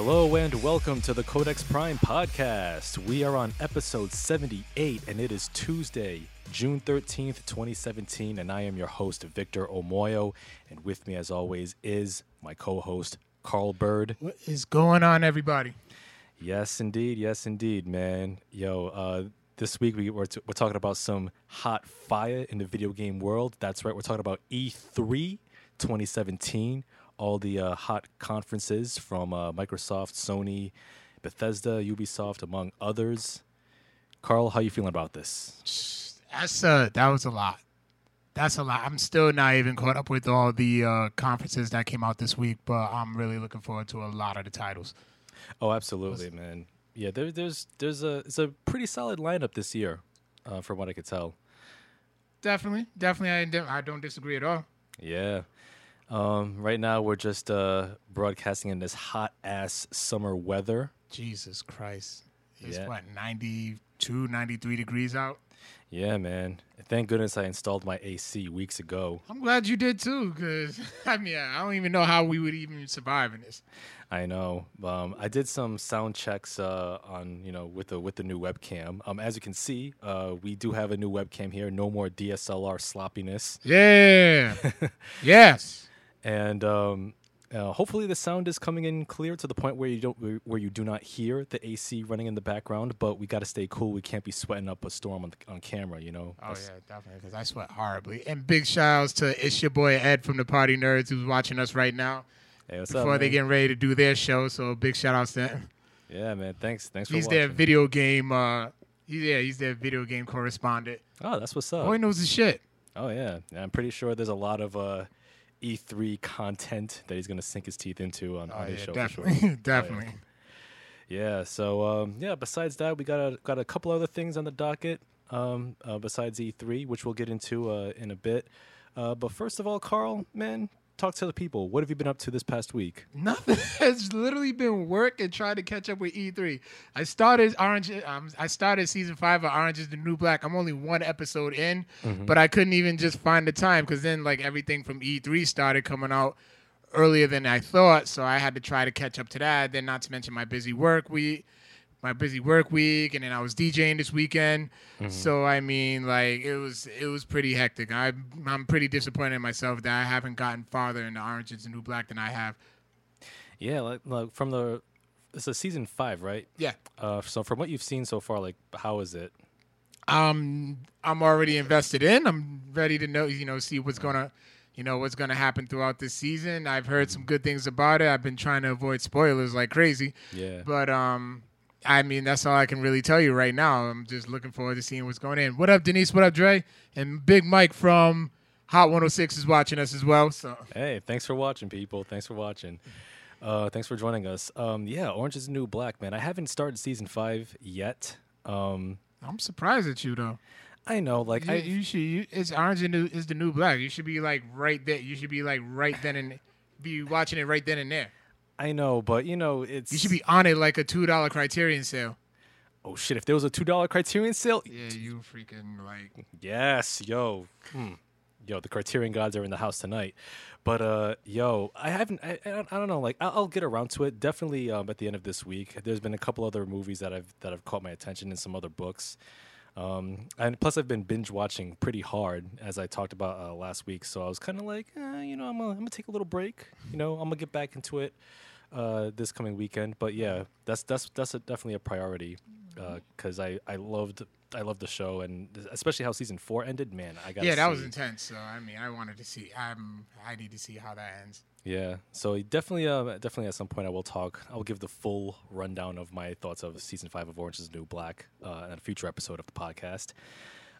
Hello and welcome to the Codex Prime podcast. We are on episode 78 and it is Tuesday, June 13th, 2017, and I am your host, Victor Omoyo. And with me, as always, is my co host, Carl Bird. What is going on, everybody? Yes, indeed. Yes, indeed, man. Yo, uh, this week we, we're, t- we're talking about some hot fire in the video game world. That's right. We're talking about E3 2017, all the uh, hot conferences from uh, Microsoft, Sony, Bethesda, Ubisoft, among others. Carl, how you feeling about this? That's uh, that was a lot. That's a lot. I'm still not even caught up with all the uh, conferences that came out this week, but I'm really looking forward to a lot of the titles. Oh, absolutely, man. Yeah, there, there's there's a it's a pretty solid lineup this year, uh, from what I could tell. Definitely, definitely, I, I don't disagree at all. Yeah. Um, right now we're just uh, broadcasting in this hot ass summer weather. Jesus Christ, it's Yeah. what 92, 93 degrees out. Yeah, man. Thank goodness I installed my AC weeks ago. I'm glad you did too, because I mean, I don't even know how we would even survive in this. I know. Um, I did some sound checks uh, on you know with the with the new webcam. Um, as you can see, uh, we do have a new webcam here. No more DSLR sloppiness, Yeah, yes. And um, uh, hopefully the sound is coming in clear to the point where you don't where you do not hear the AC running in the background. But we got to stay cool. We can't be sweating up a storm on the, on camera. You know. Oh That's- yeah, definitely. Because I sweat horribly. And big shout outs to it's your boy Ed from the Party Nerds who's watching us right now Hey, what's up, before they man? get ready to do their show. So big shout outs to him. Yeah, man. Thanks. Thanks for watching. He's their video game. Uh, yeah, he's their video game correspondent. oh, that's what's up. Boy knows his shit. Oh yeah, And I'm pretty sure there's a lot of uh, E3 content that he's gonna sink his teeth into on, Oh on his yeah, show definitely, sure. definitely. Yeah. So um, yeah. Besides that, we got a got a couple other things on the docket. Um, uh, besides E3, which we'll get into uh, in a bit. Uh, but first of all, Carl, man, talk to the people. What have you been up to this past week? Nothing. It's literally been work and trying to catch up with E3. I started Orange. Um, I started season five of Orange Is the New Black. I'm only one episode in, but I couldn't even just find the time because then like everything from E3 started coming out earlier than I thought. So I had to try to catch up to that. Then not to mention my busy work week, my busy work week, and then I was DJing this weekend. So I mean, like it was it was pretty hectic. I I'm pretty disappointed in myself that I haven't gotten farther into Orange Is the New Black than I have. Yeah, like, like from the it's a season five, right? Yeah. Uh, so from what you've seen so far, like how is it? um I'm already invested in. I'm ready to know, you know, see what's gonna you know what's gonna happen throughout this season. I've heard some good things about it. I've been trying to avoid spoilers like crazy. Yeah. But um I mean that's all I can really tell you right now. I'm just looking forward to seeing what's going in. What up, Denise? What up, Dre? And Big Mike from Hot 106 is watching us as well. So Hey, thanks for watching, people. Thanks for watching. Uh, thanks for joining us. Um, yeah, Orange is the New Black, man. I haven't started season five yet. Um, I'm surprised at you though. I know, like You, I, you should. You, it's orange and new, is the new black. You should be like right there. You should be like right then and be watching it right then and there. I know, but you know, it's You should be on it like a two dollar Criterion sale. Oh shit! If there was a two dollar Criterion sale, Yeah, you freaking like. yes, yo, hmm. yo, the Criterion gods are in the house tonight. But uh, yo, I haven't. I, I, don't, I don't know. Like, I'll, I'll get around to it. Definitely um, at the end of this week. There's been a couple other movies that I've that have caught my attention and some other books. Um, and plus, I've been binge watching pretty hard, as I talked about uh, last week. So I was kind of like, eh, you know, I'm gonna, I'm gonna take a little break. You know, I'm gonna get back into it uh, this coming weekend. But yeah, that's that's that's a, definitely a priority because I I loved I loved the show and especially how season four ended. Man, I got Yeah, that was intense. So I mean, I wanted to see. I'm. I need to see how that ends. Yeah, so definitely, uh, definitely at some point I will talk. I'll give the full rundown of my thoughts of season five of Orange Is the New Black uh, in a future episode of the podcast.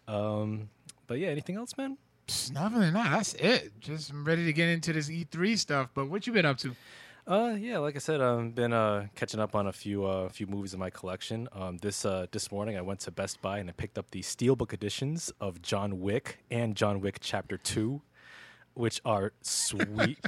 Um, but yeah, anything else, man? Psst, Nothing that. That's it. Just I'm ready to get into this E3 stuff. But what you been up to? Uh, yeah, like I said, I've been uh, catching up on a few uh, few movies in my collection. Um, this uh, this morning, I went to Best Buy and I picked up the steelbook editions of John Wick and John Wick Chapter Two, which are sweet.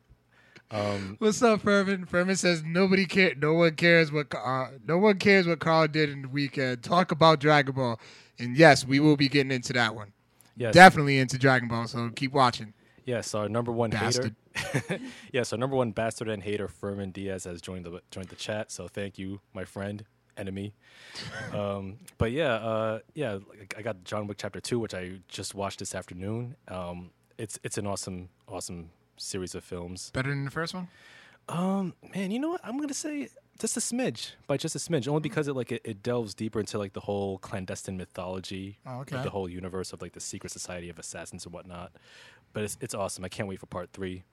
um, What's up, Furman? Furman says nobody care. No one cares what. Uh, no one cares what Carl did in the weekend. Talk about Dragon Ball, and yes, we will be getting into that one. yes, Definitely into Dragon Ball. So keep watching. Yes, our number one Bastard. hater. yes, our number one bastard and hater, Furman Diaz, has joined the joined the chat. So thank you, my friend, enemy. um, but yeah, uh, yeah, I got John Wick Chapter Two, which I just watched this afternoon. Um, it's it's an awesome awesome series of films. Better than the first one. Um, man, you know what? I'm gonna say just a smidge, by just a smidge, only because it like it, it delves deeper into like the whole clandestine mythology, Oh, like, the whole universe of like the secret society of assassins and whatnot. But it's it's awesome. I can't wait for part three.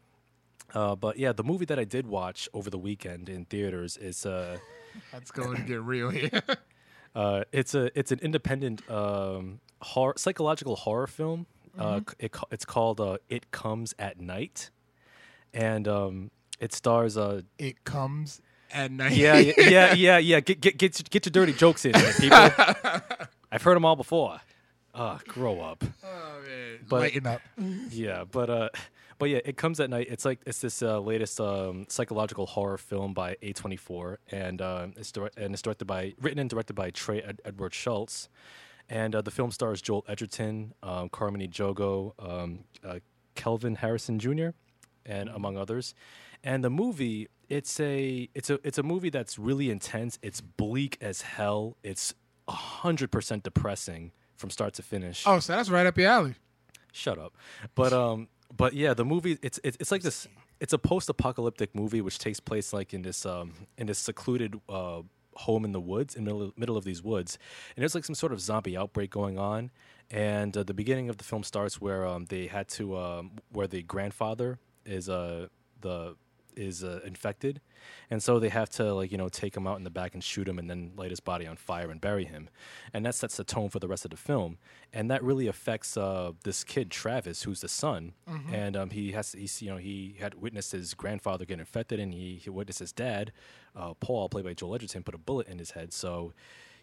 Uh, but yeah, the movie that I did watch over the weekend in theaters is uh, Let's go and get real here. uh, it's a it's an independent um, horror psychological horror film. Uh, c- it, it's called uh, It Comes at Night, and um, it stars uh, it comes at night. yeah, yeah, yeah, yeah, yeah. Get get get your, get your dirty jokes in, there, people. I've heard them all before. Uh, grow up. Oh man, But- lighten up. Yeah, but uh, but yeah, it comes at night. It's like it's this uh, latest um, psychological horror film by A24, and uh, it's dir- and it's directed by written and directed by Trey Ed- Edward Shults, and uh, the film stars Joel Edgerton, um, Carmen Ejogo, um, uh, Kelvin Harrison Jr., and among others. And the movie, it's a it's a it's a movie that's really intense. It's bleak as hell. It's hundred percent depressing from start to finish. Oh, so that's right up your alley. Shut up. But um but yeah, the movie it's it's, it's like this it's a post-apocalyptic movie which takes place like in this um in this secluded uh home in the woods in the middle, middle of these woods and there's like some sort of zombie outbreak going on and uh, the beginning of the film starts where um they had to um where the grandfather is uh the is uh, infected. And so they have to like you know take him out in the back and shoot him and then light his body on fire and bury him. And that sets the tone for the rest of the film. And that really affects uh, this kid travis who's the son. And um, he has he's you know he had witnessed his grandfather get infected and he, he witnessed his dad uh, paul played by joel edgerton put a bullet in his head. So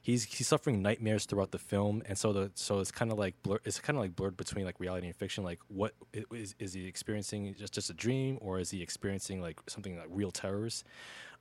he's he's suffering nightmares throughout the film, and so the so it's kind of like blur, it's kind of like blurred between like reality and fiction. Like, what is is he experiencing just just a dream, or is he experiencing like something like real terrors?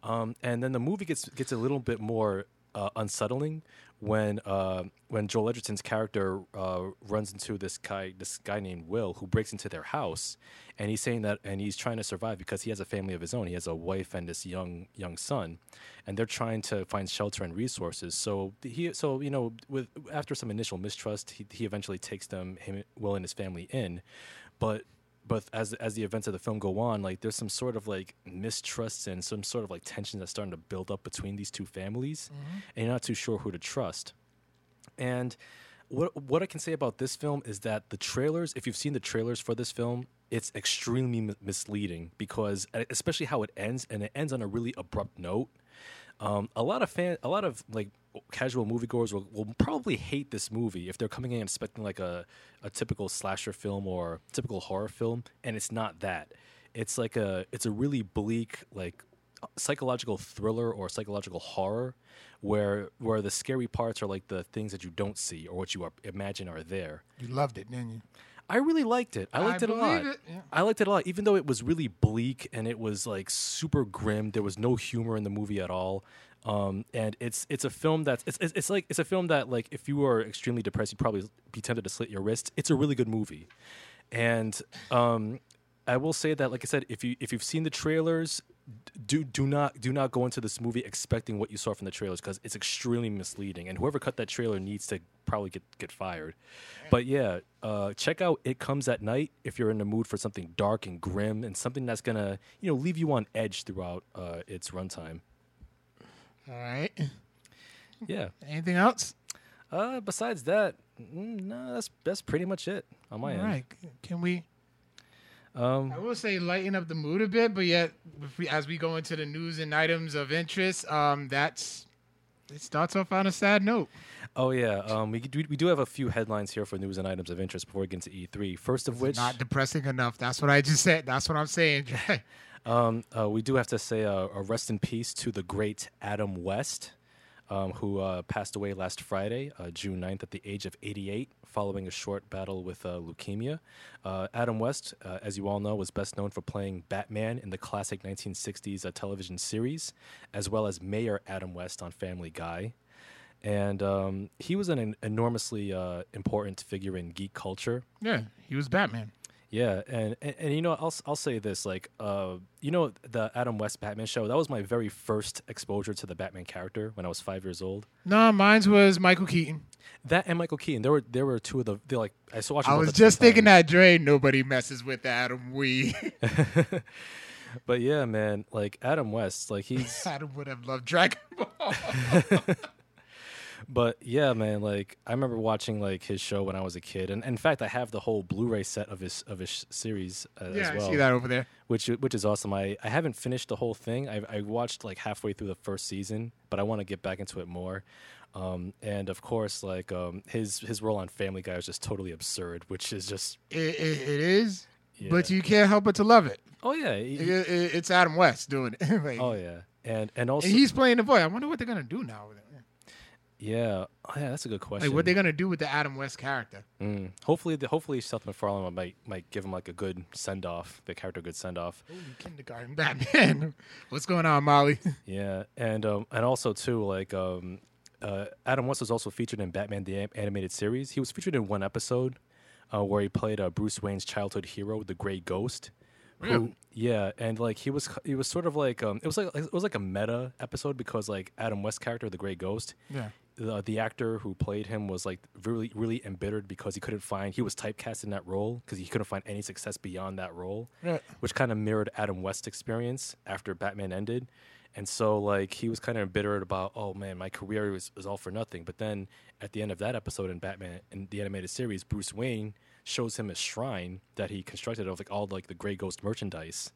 Um, and then the movie gets gets a little bit more uh, unsettling when uh, when Joel Edgerton's character uh, runs into this guy this guy named Will who breaks into their house, and he's saying that and he's trying to survive because he has a family of his own. He has a wife and this young young son, and they're trying to find shelter and resources. So he so you know with after some initial mistrust, he he eventually takes them him Will and his family in, but but as as the events of the film go on, like there's some sort of like mistrusts and some sort of like tension that's starting to build up between these two families, and you're not too sure who to trust. And what what I can say about this film is that the trailers, if you've seen the trailers for this film, it's extremely mi- misleading because uh, especially how it ends, and it ends on a really abrupt note. Um, a lot of fan, a lot of like casual moviegoers will, will probably hate this movie if they're coming in expecting like a, a typical slasher film or typical horror film, and it's not that. It's like a it's a really bleak like psychological thriller or psychological horror where where the scary parts are like the things that you don't see or what you are, imagine are there. You loved it, didn't you? I really liked it. I liked it a lot. it, yeah. I liked it a lot, even though it was really bleak and it was like super grim. There was no humor in the movie at all. Um, and it's it's a film that's it's, it's it's like it's a film that like if you were extremely depressed, you'd probably be tempted to slit your wrist. It's a really good movie, and um, I will say that like I said, if you if you've seen the trailers, do do not do not go into this movie expecting what you saw from the trailers because it's extremely misleading. And whoever cut that trailer needs to probably get get fired. But yeah, uh, check out It Comes at Night if you're in the mood for something dark and grim and something that's gonna you know leave you on edge throughout uh, its runtime. All right. Yeah. Anything else? Uh, besides that, mm, no, that's that's pretty much it on my All end. right. Can we? Um, I will say lighten up the mood a bit, but yet if we, as we go into the news and items of interest, um, that's it starts off on a sad note. oh yeah, um, we, do, we do have a few headlines here for news and items of interest before we get into E3. First of which, Not depressing enough. That's what I just said. That's what I'm saying. Um, uh, we do have to say uh, a rest in peace to the great Adam West, um, who uh, passed away last Friday, uh, June 9th, at the age of 88, following a short battle with uh, leukemia. Uh, Adam West, as you all know, was best known for playing Batman in the classic 1960s uh, television series, as well as Mayor Adam West on Family Guy. And um, he was an en- enormously important figure in geek culture. yeah, he was Batman. Yeah, and, and and you know I'll I'll say this like uh you know the Adam West Batman show that was my very first exposure to the Batman character when I was five years old. No, mine's was Michael Keaton. That and Michael Keaton, there were there were two of the they like I saw. I was at the same just thinking that Dre, nobody messes with Adam Wee. But yeah, man, like Adam West, like he's Adam would have loved Dragon Ball. But yeah, man, like I remember watching like his show when I was a kid, and in fact, I have the whole Blu-ray set of his of his series uh, yeah, as well, I see that over there. which which is awesome. I, I haven't finished the whole thing. I I watched like halfway through the first season, but I want to get back into it more. Um, and of course, like um, his his role on Family Guy is just totally absurd, which is just It, it, it is, yeah. but you can't help but to love it. oh yeah, he- It- it- it's Adam West doing it. Like, oh yeah, and and also and he's playing the boy. I wonder what they're gonna do now with it. Yeah, oh, yeah, that's a good question. Like what they're gonna do with the Adam West character. Mm. Hopefully, the, hopefully Seth MacFarlane might might give him like a good send off, the character a good send off. Holy kindergarten Batman. What's going on, Molly? Yeah, and um, and also too like um, uh, Adam West was also featured in Batman the animated series. He was featured in one episode uh, where he played uh, Bruce Wayne's childhood hero, the Gray Ghost. who- yeah, and like he was he was sort of like um, it was like it was like a meta episode because like Adam West character, the Gray Ghost. Yeah. The, the actor who played him was like really really embittered because he couldn't find he was typecast in that role because he couldn't find any success beyond that role Yeah. which kind of mirrored Adam West's experience after Batman ended. And so, like, he was kind of embittered about, oh man, my career was, was all for nothing. But then at the end of that episode in Batman, in the animated series, Bruce Wayne shows him a shrine that he constructed of like all like the Gray Ghost merchandise.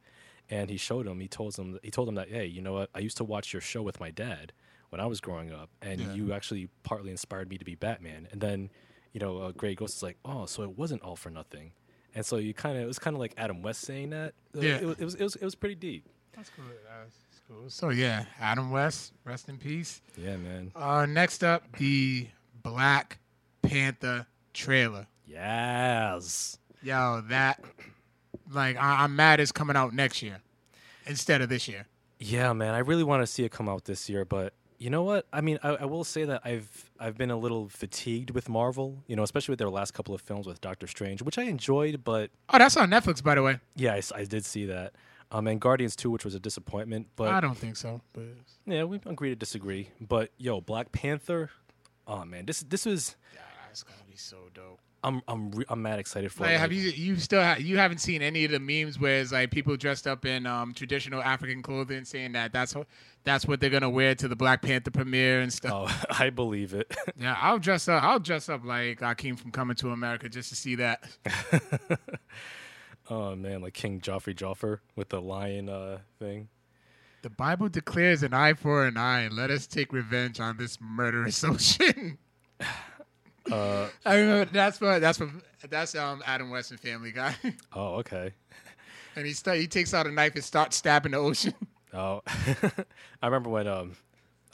And he showed him, he told him, he told him that, hey, you know what? I used to watch your show with my dad when I was growing up, and Yeah. you actually partly inspired me to be Batman. And then, you know, uh, Gray Ghost is like, oh, so it wasn't all for nothing. And so you kind of, it was kind of like Adam West saying that. Uh, Yeah. It, was- it was, it was, it was pretty deep. That's cool. That's cool. So yeah, Adam West, rest in peace. Yeah, man. Uh, next up, the Black Panther trailer. Yes. Yo, that like I- I'm mad it's coming out next year instead of this year. Yeah, man. I really want to see it come out this year, but you know what? I mean, I, I will say that I've I've been a little fatigued with Marvel. You know, especially with their last couple of films with Doctor Strange, which I enjoyed, but Oh, that's on Netflix, by the way. yeah, I did see that. Um, and Guardians Two, which was a disappointment, but I don't think so. But yeah, we agree to disagree. But yo, Black Panther. Oh man, this this was yeah, that's gonna be so dope. I'm I'm re- I'm mad excited for. Like, it. have you you still ha- you haven't seen any of the memes where it's like people dressed up in um, traditional African clothing, saying that that's what that's what they're gonna wear to the Black Panther premiere and stuff. Oh, I believe it. Yeah, I'll dress up. I'll dress up like Akeem from Coming to America just to see that. oh man, like King Joffrey Joffer with the lion uh, thing. The Bible declares an eye for an eye, and let us take revenge on this murderous ocean. Uh, I remember that's from that's from that's um Adam West and Family Guy, oh, okay. and he sta- he takes out a knife and starts stabbing the ocean. Oh, I remember when um,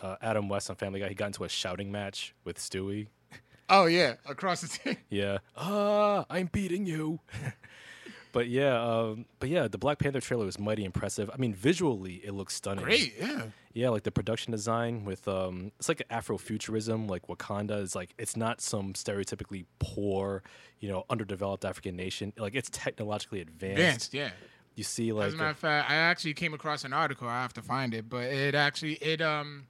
uh, Adam West on Family Guy he got into a shouting match with Stewie. Oh yeah, across the thing. Yeah, ah, I'm beating you. But yeah, um, but yeah, the Black Panther trailer was mighty impressive. I mean, visually it looks stunning. Great, yeah. Yeah, like the production design with um, it's like Afrofuturism, like Wakanda is like it's not some stereotypically poor, you know, underdeveloped African nation. Like it's technologically advanced. Advanced, yeah. You see, like As a matter of fact, I actually came across an article. I have to find it, but it actually it um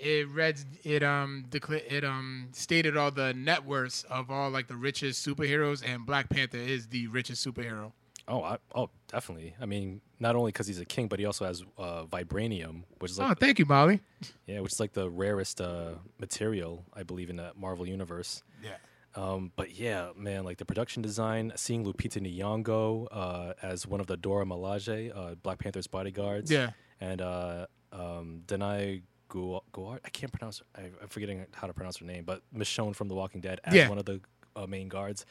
it read it um decla- it um stated all the net worths of all like the richest superheroes, and Black Panther is the richest superhero. Oh, I, oh, definitely. I mean, not only because he's a king, but he also has uh, vibranium, which is like oh, thank you, Molly. yeah, which is like the rarest uh, material, I believe, in the Marvel universe. Yeah. Um, but yeah, man, like the production design, seeing Lupita Nyong'o uh, as one of the Dora Milaje, uh, Black Panther's bodyguards, Yeah. and uh, um, Danai Guard, I can't pronounce, I, I'm forgetting how to pronounce her name, but Michonne from The Walking Dead as Yeah. one of the uh, main guards,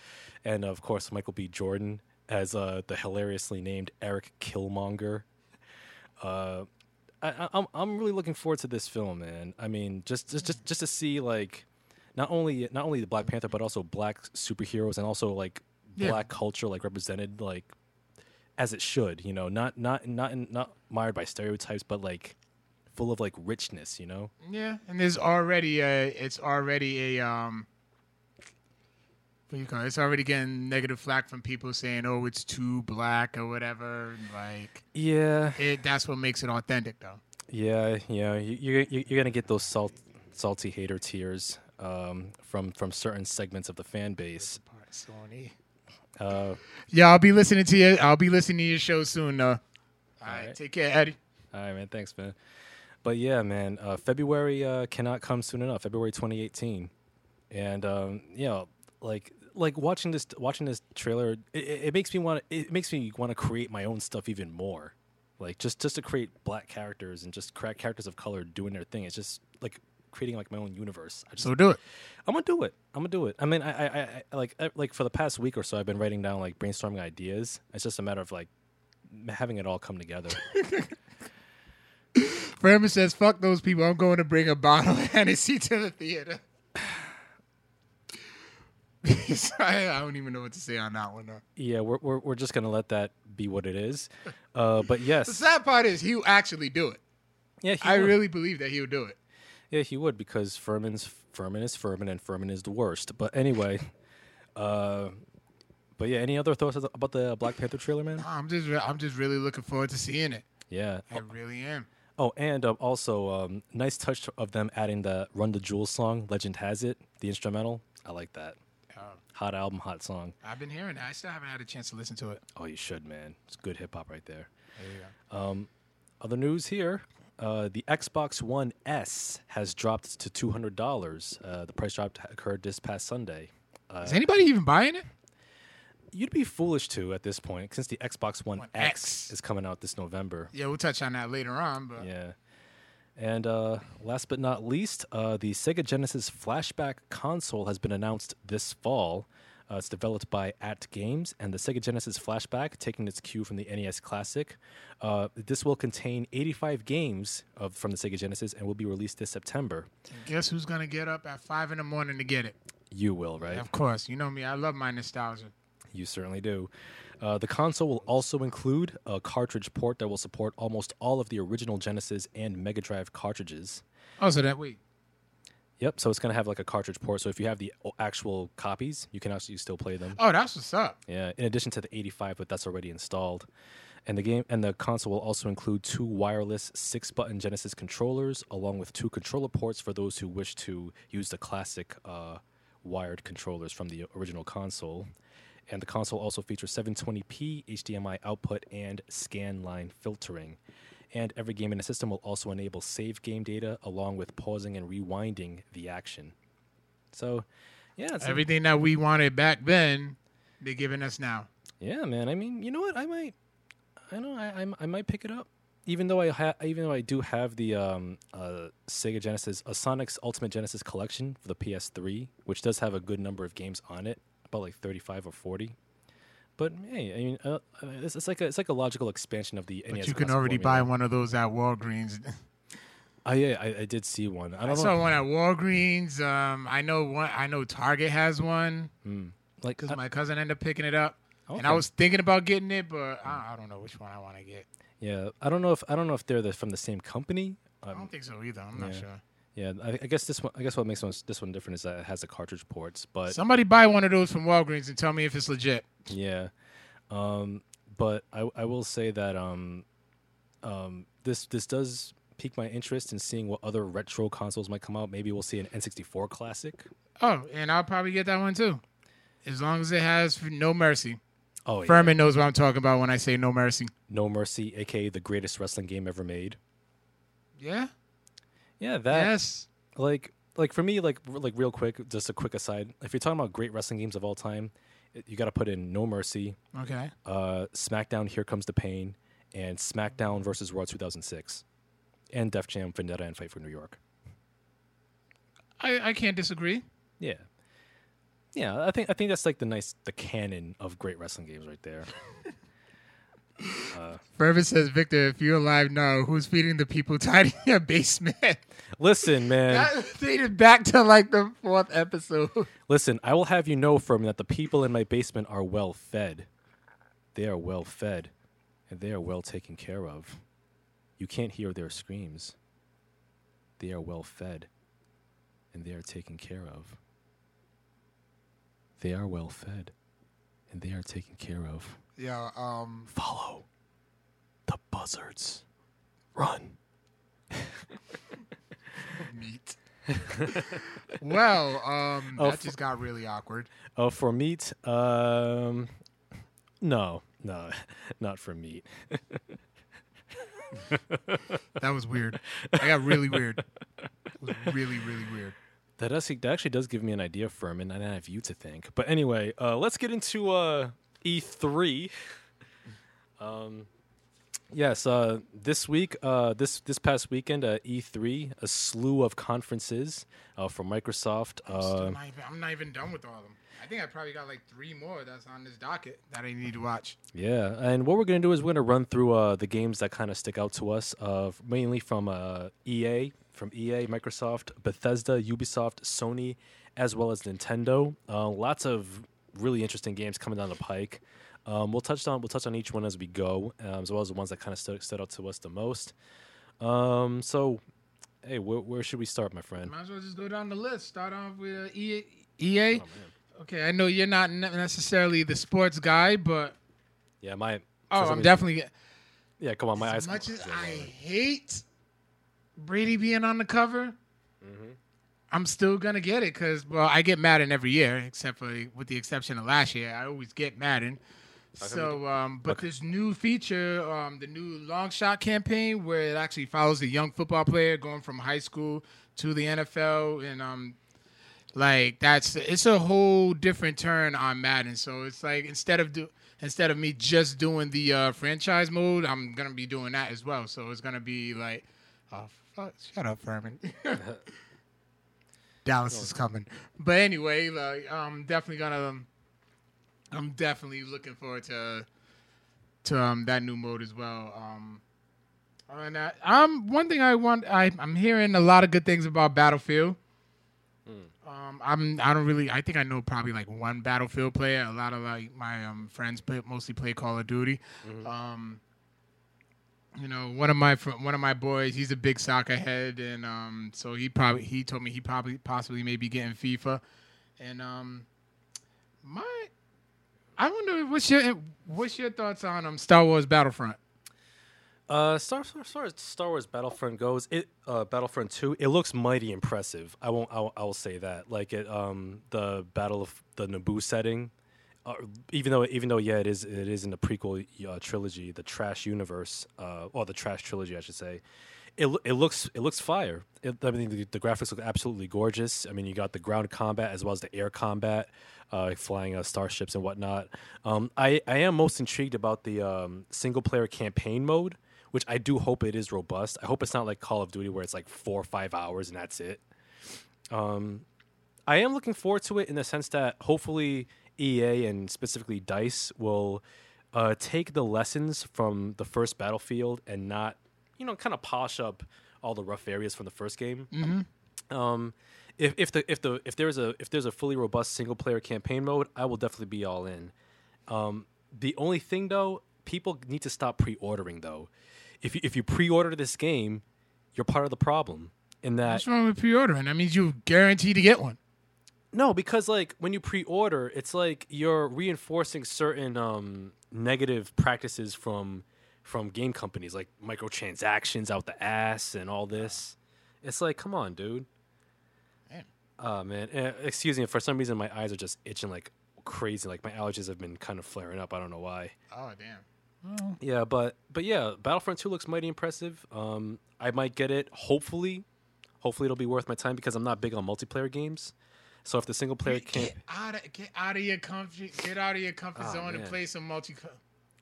and of course Michael B. Jordan as uh, the hilariously named Eric Killmonger. Uh, I, I, I'm I'm really looking forward to this film, man. I mean, just just just, just to see like not only not only the Black Panther, but also black superheroes and also like Yeah. black culture like represented like as it should. You know, not not not not mired by stereotypes, but like full of like richness. You know. Yeah, and there's already a it's already a um What you call it? It's already getting negative flack from people saying, "Oh, it's too black" or whatever. Like, Yeah, it, that's what makes it authentic, though. yeah, yeah. You, you're you- you're gonna get those salt, salty hater tears um, from from certain segments of the fan base. Sony. Uh, Yeah, I'll be listening to you. I'll be listening to your show soon, though. All right, right. take care, Eddie. all right, man. Thanks, man. But yeah, man. Uh, February uh, cannot come soon enough. February 2018, and um, you know, like like watching this watching this trailer, it, it makes me want it makes me want to create my own stuff even more. Like just just to create black characters and just crack characters of color doing their thing. It's just like creating like my own universe. I just So do it. I'm gonna do it. I'm gonna do it. I mean, I, I, I, I like, I, like for the past week or so, I've been writing down like brainstorming ideas. It's just a matter of like having it all come together. Furman says, "Fuck those people. I'm going to bring a bottle of Hennessy to the theater." I, I don't even know what to say on that one. Though. yeah, we're, we're we're just gonna let that be what it is. Uh, but yes, The sad part is he'll actually do it. yeah, he I would. really believe that he'll do it. yeah, he would because Furman's Furman is Furman and Furman is the worst. But anyway, uh, but yeah, any other thoughts about the Black Panther trailer, man? I'm just, re- I'm just really looking forward to seeing it. Yeah. I really am. Oh, and um, also, um, nice touch of them adding the "Run the Jewels" song. Legend has it, the instrumental. I like that. Um, Hot album, hot song. I've been hearing that. I still haven't had a chance to listen to it. Oh, you should, man. It's good hip hop right there. There you go. Other news here: uh, the Xbox One S has dropped to two hundred dollars. Uh, the price drop occurred this past Sunday. Uh, Is anybody even buying it? You'd be foolish to at this point, since the Xbox One, One X, X. is coming out this November. Yeah, we'll touch on that later on. But Yeah. And uh, last but not least, uh, the Sega Genesis Flashback console has been announced this fall. Uh, it's developed by AtGames, and the Sega Genesis Flashback, taking its cue from the NES Classic. Uh, this will contain 85 games of, from the Sega Genesis and will be released this September. guess who's gonna get up at five in the morning to get it? You will, right? Of course, you know me. I love my nostalgia. You certainly do. Uh, the console will also include a cartridge port that will support almost all of the original Genesis and Mega Drive cartridges. Oh, so that wait. Yep. So it's going to have like a cartridge port. So if you have the actual copies, you can actually still play them. Oh, that's what's up. Yeah. In addition to the 85, but that's already installed. And the game and the console will also include two wireless six-button Genesis controllers, along with two controller ports for those who wish to use the classic uh, wired controllers from the original console. And the console also features 720p HDMI output and scan line filtering. And every game in the system will also enable save game data along with pausing and rewinding the action. So, yeah, it's a- Everything that we wanted back then, they're giving us now. yeah, man. I mean, you know what? I might, I know, I, I, I might pick it up. Even though I ha- even though I do have the um, uh, Sega Genesis, a Sonic's Ultimate Genesis collection for the PS3, which does have a good number of games on it, about like thirty-five or forty. But hey, I mean, uh, uh, it's, it's like a, it's like a logical expansion of the But NES. you can already buy one of those at Walgreens. Oh yeah, I, I did see one. I I saw know, one at Walgreens. Um, I know one. I know Target has one like because my cousin ended up picking it up, and I was thinking about getting it, but I, I don't know which one I want to get. yeah, I don't know if I don't know if they're the, from the same company. I Um, don't think so either. I'm not sure. Yeah, I, I guess this one. I guess what makes this one different is that it has the cartridge ports, but Somebody buy one of those from Walgreens and tell me if it's legit. Yeah, um, but I, I will say that um, um, this this does pique my interest in seeing what other retro consoles might come out. Maybe we'll see an N64 classic. Oh, and I'll probably get that one too, as long as it has No Mercy. Oh, yeah. Furman knows what I'm talking about when I say No Mercy. No Mercy, aka the greatest wrestling game ever made. Yeah. Yeah, that yes. like like for me like like real quick, just a quick aside. If you're talking about great wrestling games of all time, it- you got to put in No Mercy, Okay. uh, SmackDown, Here Comes the Pain, and SmackDown versus Raw 2006, and Def Jam, Vendetta, and Fight for New York. I, I can't disagree. Yeah. Yeah, I think I think that's like the nice the canon of great wrestling games right there. Uh, Furman says, Victor, if you're alive now, who's feeding the people tied in your basement? listen, man. that dated back to like the fourth episode. listen, I will have you know from that the people in my basement are well fed. They are well fed and they are well taken care of. You can't hear their screams. They are well fed and they are taken care of. They are well fed, and they are taken care of. Yeah. Um. Follow the buzzards. Run. Meat. well, um, Oh, that just got really awkward. Oh, for meat? Um, no, no, not for meat. That was weird. I got really weird. It was really, really weird. That, does, that actually does give me an idea, Furman, and I have you to thank. But anyway, uh, let's get into uh, E3. Um, yes, uh, this week, uh, this this past weekend, uh, E3, a slew of conferences uh, from Microsoft. I'm, still Uh, not even, I'm not even done with all of them. I think I probably got like three more that's on this docket that I need to watch. Yeah, and what we're gonna do is we're gonna run through uh, the games that kind of stick out to us, mainly from uh, EA, from EA, Microsoft, Bethesda, Ubisoft, Sony, as well as Nintendo. Uh, lots of really interesting games coming down the pike. Um, we'll touch on we'll touch on each one as we go, um, as well as the ones that kind of stood, stood out to us the most. Um, so, hey, where, where should we start, my friend? Might as well just go down the list. Start off with uh, EA. EA. Oh. Okay, I know you're not ne- necessarily the sports guy, but Yeah, my. oh, I'm definitely. Yeah, come on, my eyes. As much as I hate Brady being on the cover, Mhm. I'm still gonna get it because well, I get Madden every year, except for with the exception of last year. I always get Madden. So, um, but Okay. this new feature, um, the new long shot campaign, where it actually follows a young football player going from high school to the NFL, and um, like that's it's a whole different turn on Madden. So it's like instead of do instead of me just doing the uh, franchise mode, I'm gonna be doing that as well. So it's gonna be like, oh, fuck, shut up, Furman. Dallas is coming. But anyway, like I'm definitely gonna. I'm definitely looking forward to to um, that new mode as well. Um, and uh, um, one thing I want, I, I'm hearing a lot of good things about Battlefield. Um, I'm I don't really I think I know probably like one Battlefield player. A lot of like my um, friends play, mostly play Call of Duty. Um, you know, one of my one of my boys, he's a big soccer head, and um, so he probably he told me he probably possibly may be getting FIFA, and um, my I wonder what's your what's your thoughts on um Star Wars Battlefront? Uh, Star, Star, Star, Star Wars Battlefront goes, it uh, Battlefront Two, it looks mighty impressive. I won't, I I will say that. Like it, um, the Battle of the Naboo setting, uh, even though, even though, yeah, it is, it is in the prequel uh, trilogy, the Trash universe, uh, or the Trash trilogy, I should say. It, it looks, it looks fire. It, I mean, the, the graphics look absolutely gorgeous. I mean, you got the ground combat as well as the air combat, uh, flying uh, starships and whatnot. Um, I, I am most intrigued about the um, single player campaign mode which I do hope it is robust. I hope it's not like Call of Duty where it's like four or five hours and that's it. Um, I am looking forward to it in the sense that hopefully EA and specifically Dice will uh, take the lessons from the first Battlefield and not, you know, kind of polish up all the rough areas from the first game. Um, if, if the if the if there's a if there's a fully robust single player campaign mode, I will definitely be all in. Um, the only thing though, people need to stop pre-ordering though. If you, if you pre-order this game, you're part of the problem. In that What's wrong with pre-ordering? That means you guarantee to get one. no, because like when you pre-order, it's like you're reinforcing certain um, negative practices from from game companies, like microtransactions out the ass and all this. It's like, come on, dude. Man. Oh man, Eh, excuse me. For some reason, my eyes are just itching like crazy. Like my allergies have been kind of flaring up. I don't know why. Oh damn. Yeah, but but yeah, Battlefront Two looks mighty impressive. Um, I might get it. Hopefully, hopefully it'll be worth my time because I'm not big on multiplayer games. So if the single player can't, Get out of get out of your comfort get out of your comfort Oh, zone and play some multi.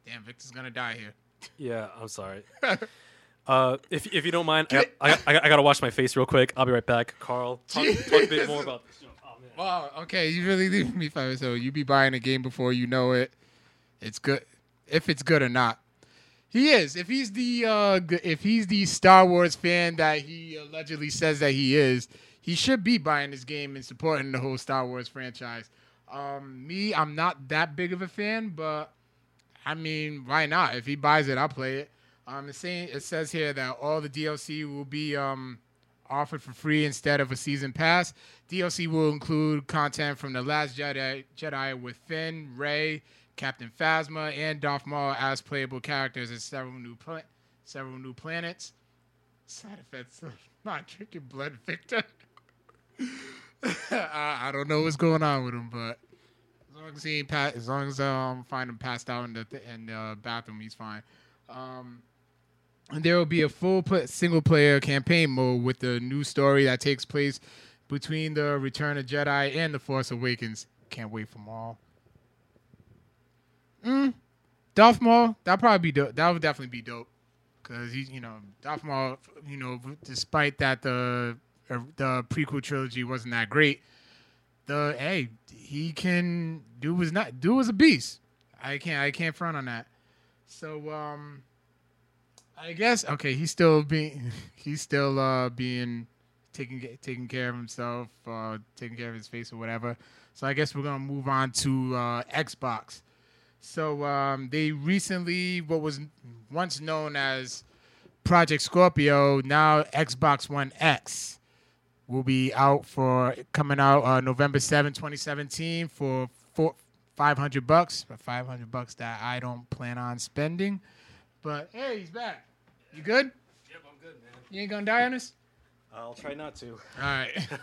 Damn, Victor's gonna die here. Yeah, I'm sorry. uh, if if you don't mind, I, I, I, I gotta wash my face real quick. I'll be right back. Carl, talk, talk a bit more about this. Oh, man. Wow. Okay, you really leave me five. So you be buying a game before you know it. It's good, if it's good or not. He is. If he's the uh, if he's the Star Wars fan that he allegedly says that he is, he should be buying this game and supporting the whole Star Wars franchise. Um, me, I'm not that big of a fan, but I mean, why not? If he buys it, I'll play it. Um, it's saying it says here that all the DLC will be um offered for free instead of a season pass. DLC will include content from the Last Jedi, Jedi with Finn, Rey, Captain Phasma, and Darth Maul as playable characters and several new pla- several new planets. Side effects of not drinking blood, Victor. I, I don't know what's going on with him, but long as he ain't pa- as long as um find him passed out in the th- in the bathroom, he's fine. Um, and there will be a full single player campaign mode with the new story that takes place between the Return of Jedi and the Force Awakens. Can't wait for Maul. Mm, Darth Maul, that'd probably be. That would definitely be dope. Cause he, you know, Darth Maul, you know, despite that the uh, the prequel trilogy wasn't that great, the hey, he can do was not do was a beast. I can't I can't front on that. So um, I guess okay, he's still being he's still uh being taking taking care of himself, uh, taking care of his face or whatever. So I guess we're gonna move on to uh, Xbox. So um, they recently, what was once known as Project Scorpio, now Xbox One X, will be out for coming out uh, November 7, 2017 for four, 500 bucks. For 500 bucks that I don't plan on spending. But hey, he's back. You good? Yep, I'm good, man. You ain't gonna die on us? I'll try not to. All right.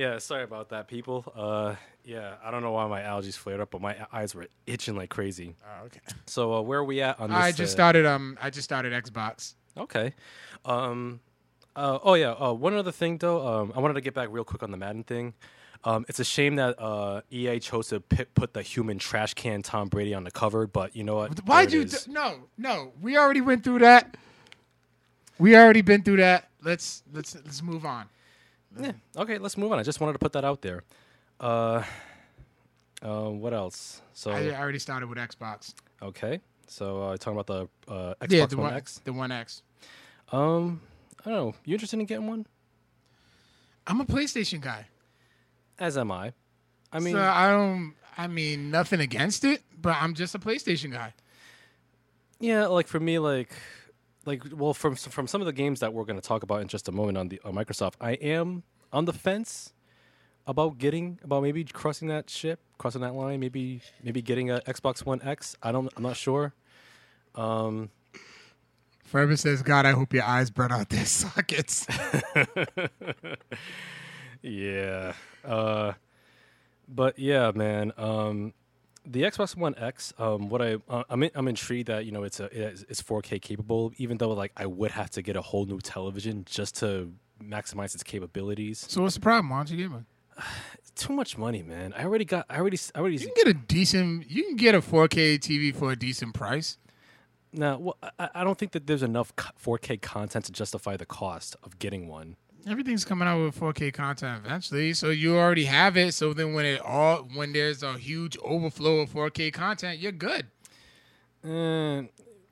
Yeah, sorry about that, people. Uh, yeah, I don't know why my allergies flared up, but my eyes were itching like crazy. oh, okay. So uh, where are we at on this? I just uh, started. Um, I just started Xbox. Okay. Um, uh, oh yeah. Uh, one other thing though. Um, I wanted to get back real quick on the Madden thing. Um, it's a shame that uh, EA chose to put the human trash can Tom Brady on the cover, but you know what? Why'd you? D- no, no. We already went through that. We already been through that. Let's let's let's move on. Yeah. Okay, let's move on. I just wanted to put that out there. Uh, uh, what else? So I already started with Xbox. okay. So uh, talking about the uh, Xbox yeah, the One one X. The One X. Um, I don't know. You interested in getting one? I'm a PlayStation guy. As am I. I mean, so I don't. I mean, nothing against it, but I'm just a PlayStation guy. Yeah, like for me, like, like well, from from some of the games that we're going to talk about in just a moment on the on Microsoft, I am on the fence about getting about maybe crossing that ship, crossing that line, maybe maybe getting a Xbox One X. I don't, I'm not sure. Um, Forever says, "God, I hope your eyes burn out their sockets." yeah, uh, but yeah, man. Um, the Xbox One X, um, what I uh, I'm in, I'm intrigued that you know it's a it's, it's 4K capable, even though like I would have to get a whole new television just to maximize its capabilities. so what's the problem? Why don't you get one? too much money, man. I already got. I already. I already. You can get a decent. You can get a 4K TV for a decent price. Now, well, I, I don't think that there's enough 4K content to justify the cost of getting one. Everything's coming out with 4K content eventually, so you already have it. So then, when it all when there's a huge overflow of 4K content, you're good. Eh,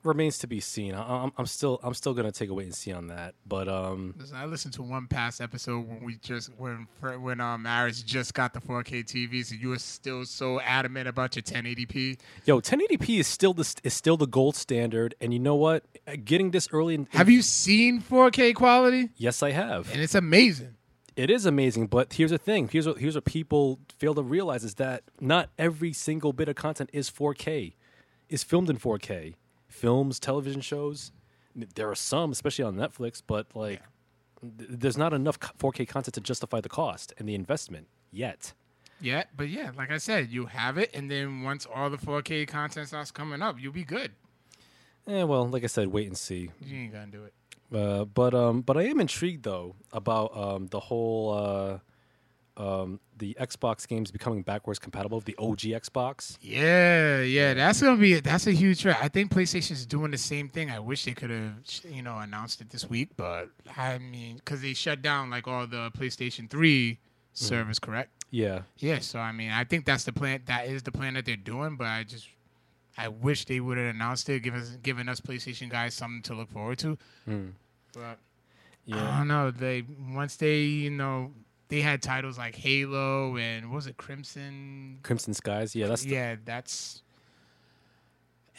remains to be seen. I, I'm, I'm still. I'm still gonna take a wait and see on that. But um, Listen, I listened to one past episode when we just when when um Aris just got the 4K TVs, and you were still so adamant about your 1080p. yo, 1080p is still the is still the gold standard. And you know what? Uh, Getting this early. In, Have you seen 4K quality? Yes, I have. And it's amazing. It is amazing, but here's the thing. Here's what here's what people fail to realize is that not every single bit of content is 4K, is filmed in 4K. Films, television shows, there are some, especially on Netflix, but like, th- there's not enough 4K content to justify the cost and the investment yet. Yeah, but yeah, like I said, you have it, and then once all the 4K content starts coming up, you'll be good. Eh, well, like I said, wait and see. You ain't gonna do it. Uh, but um, but I am intrigued though about um, the whole uh, um, the Xbox games becoming backwards compatible the OG Xbox. Yeah, yeah, that's gonna be that's a huge threat. I think PlayStation's doing the same thing. I wish they could have, you know, announced it this week, but I mean, because they shut down like all the PlayStation Three servers, correct? Yeah, Yeah, so I mean, I think that's the plan. That is the plan that they're doing, but I just, I wish they would have announced it, give us, giving us PlayStation guys something to look forward to. But yeah. I don't know. They once they, you know, they had titles like Halo and what was it Crimson Crimson Skies. Yeah, that's yeah, that's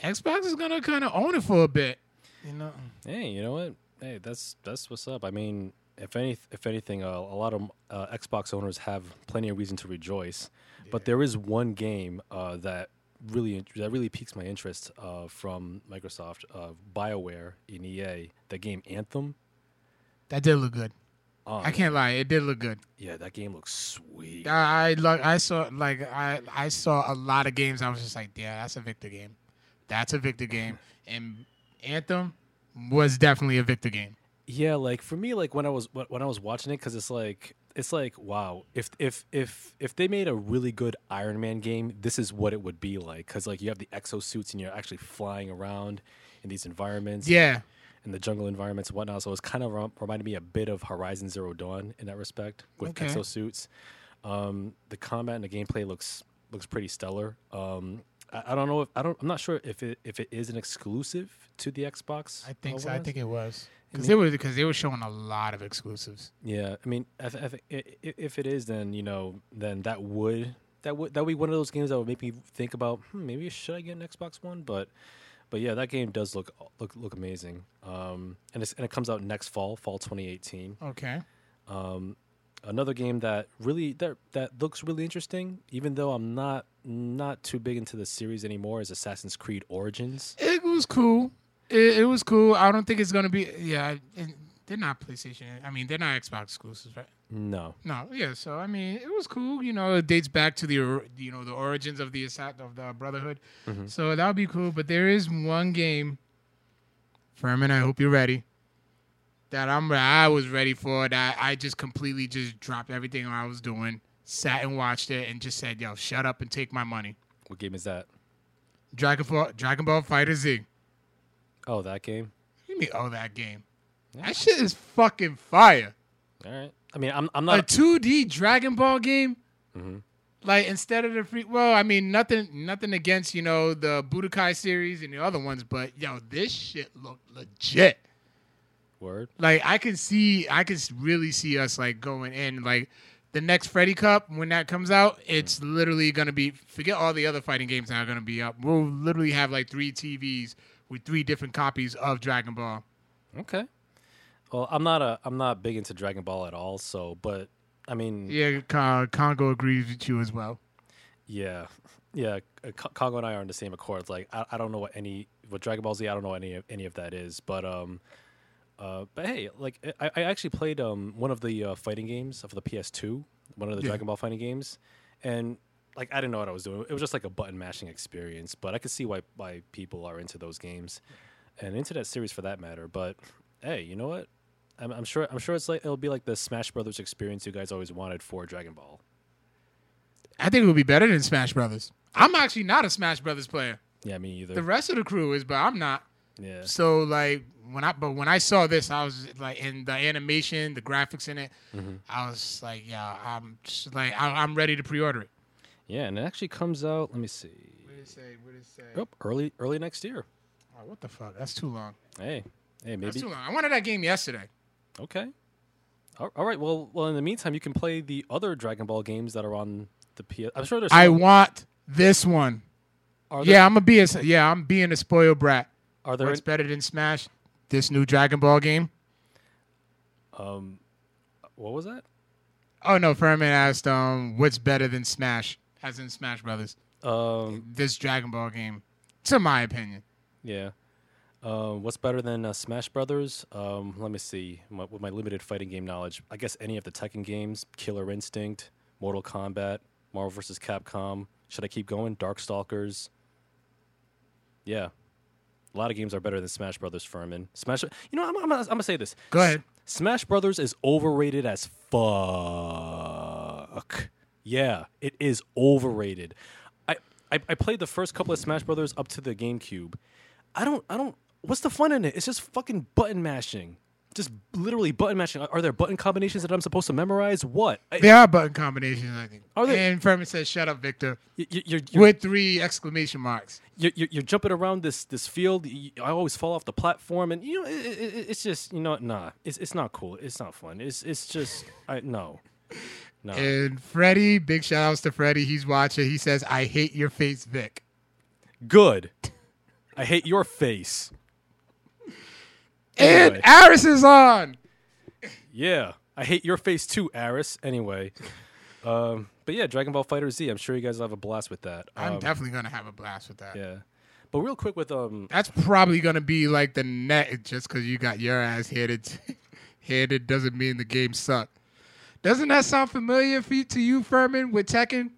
Xbox is gonna kind of own it for a bit. You know, hey, you know what? Hey, that's that's what's up. I mean, if any, if anything, uh, a lot of uh, Xbox owners have plenty of reason to rejoice. But there is one game uh, that really that really piques my interest uh, from Microsoft, uh, Bioware in EA. The game Anthem. That did look good. Um, I can't lie, it did look good. Yeah, that game looks sweet. I I, I saw like I I saw a lot of games. I was just like, yeah, that's a Victor game. That's a Victor game. And Anthem was definitely a Victor game. Yeah, like for me, like when I was when I was watching it, because it's like it's like wow, if if if if they made a really good Iron Man game, this is what it would be like. Because like you have the exosuits and you're actually flying around in these environments, Yeah. In the jungle environments and whatnot. So it's kind of rem- reminded me a bit of Horizon Zero Dawn in that respect with Okay. exosuits. Um, the combat and the gameplay looks looks pretty stellar. Um, I, I don't know if I don't. I'm not sure if it if it is an exclusive to the Xbox. I think so. I think it was because mean- they were because they were showing a lot of exclusives. Yeah, I mean, I th- I think i- i- if it is, then you know, then that would that would that would be one of those games that would make me think about hmm, maybe should I get an Xbox One? But but yeah, that game does look look look amazing. Um, and it's and it comes out next fall, fall 2018. Okay. Um, another game that really that that looks really interesting, even though I'm not not too big into the series anymore, is Assassin's Creed Origins. It was cool. It, it was cool. I don't think it's gonna be. Yeah, and they're not PlayStation. I mean, they're not Xbox exclusives, right? No, No, yeah. So I mean, it was cool. You know, it dates back to the you know the origins of the of the Brotherhood. Mm-hmm. So that would be cool. But there is one game, Furman. I hope you're ready. That I'm I was ready for. That I just completely just dropped everything I was doing, sat and watched it, and just said, "Yo, shut up and take my money." what game is that? Dragon Ball Dragon Ball Fighter Z. Oh, that game. Give me oh that game. That shit is fucking fire. All right. I mean, I'm I'm not a 2D Dragon Ball game. Mm-hmm. Like instead of the free, well, I mean nothing, nothing against you know the Budokai series and the other ones, but yo, this shit looked legit. Word. Like I can see, I can really see us like going in like the next Freddy Cup when that comes out. It's literally gonna be forget all the other fighting games that are gonna be up. We'll literally have like three TVs with three different copies of Dragon Ball. Okay. Well, I'm not a I'm not big into Dragon Ball at all. So, but I mean, Yeah, Con- Congo agrees with you as well. yeah, yeah. Congo and I are on the same accord. Like, I, I don't know what any what Dragon Ball Z. I don't know any of any of that is. But um, uh, but hey, like I, I actually played um one of the uh, fighting games of the PS2, one of the Yeah. Dragon Ball fighting games, and like I didn't know what I was doing. It was just like a button mashing experience. But I could see why why people are into those games, and into that series for that matter. But hey, you know what? I'm, I'm sure I'm sure it's like it'll be like the Smash Brothers experience you guys always wanted for Dragon Ball. I think it would be better than Smash Brothers. I'm actually not a Smash Brothers player. Yeah, me either. The rest of the crew is, but I'm not. yeah. So like when I but when I saw this, I was like in the animation, the graphics in it, Mm-hmm. I was like, yeah, I'm just like I, I'm ready to pre-order it. Yeah, and it actually comes out. Let me see. What did it say? What did it say? Oh, early early next year. Oh, what the fuck? That's too long. Hey, hey, maybe. That's too long. I wanted that game yesterday. Okay. All, right. Well, well. In the meantime, you can play the other Dragon Ball games that are on the PS. I'm sure there's. I want this one. are there, Yeah, I'm gonna be a yeah, I'm being a spoiled brat. Are there? What's better than Smash? This new Dragon Ball game. um. What was that? Oh no, Furman asked, um, what's better than Smash? As in Smash Brothers. Um. This Dragon Ball game, to my opinion. Yeah. Um, what's better than uh, Smash Brothers? Um, let me see. My, with my limited fighting game knowledge, I guess any of the Tekken games, Killer Instinct, Mortal Kombat, Marvel vs. Capcom. Should I keep going? Darkstalkers. Yeah, a lot of games are better than Smash Brothers. Furman. Smash. You know, I'm, I'm, I'm gonna say this. Go ahead. Smash Brothers is overrated as fuck. Yeah, it is overrated. I, I I played the first couple of Smash Brothers up to the GameCube. I don't I don't what's the fun in it? It's just fucking button mashing. Just literally button mashing. Are- there button combinations that I'm supposed to memorize? What? I, There are button combinations, I think. Are they- And Furman says, "Shut up, Victor," you, you, you're, you're, with three exclamation marks. you're, you're, you're jumping around this this field. I always fall off the platform, and you know it, it, it's just you know nah. It's it's not cool. It's not fun. It's it's just I no. No. And Freddie, big shout outs to Freddie. He's watching. He says, "I hate your face, Vic." Good. I hate your face. And Anyway. Aris is on. Yeah, I hate your face too, Aris. Anyway, um, but yeah, Dragon Ball Fighter Z. I'm sure you guys will have a blast with that. I'm Um, definitely gonna have a blast with that. yeah. But real quick with um, That's probably gonna be like the net. Just because you got your ass headed, headed doesn't mean the game sucked. Doesn't that sound familiar for you, to you, Furman, with Tekken?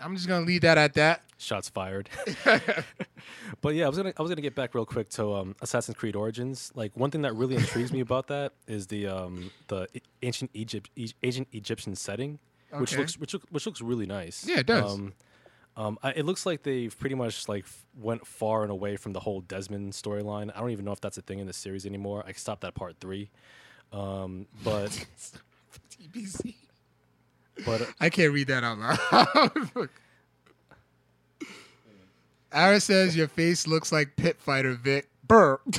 I'm just gonna leave that at that. shots fired. but yeah, I was gonna I was gonna get back real quick to um, Assassin's Creed Origins. Like one thing that really intrigues me about that is the um, the ancient Egypt e- ancient Egyptian setting, which looks which look, which looks really nice. Yeah, it does. Um, um, I, it looks like they've pretty much like f- went far and away from the whole Desmond storyline. I don't even know if that's a thing in the series anymore. I stopped at part three. Um, but TBC. But uh, I can't read that out loud. Ara says your face looks like Pit Fighter Vic. Burr.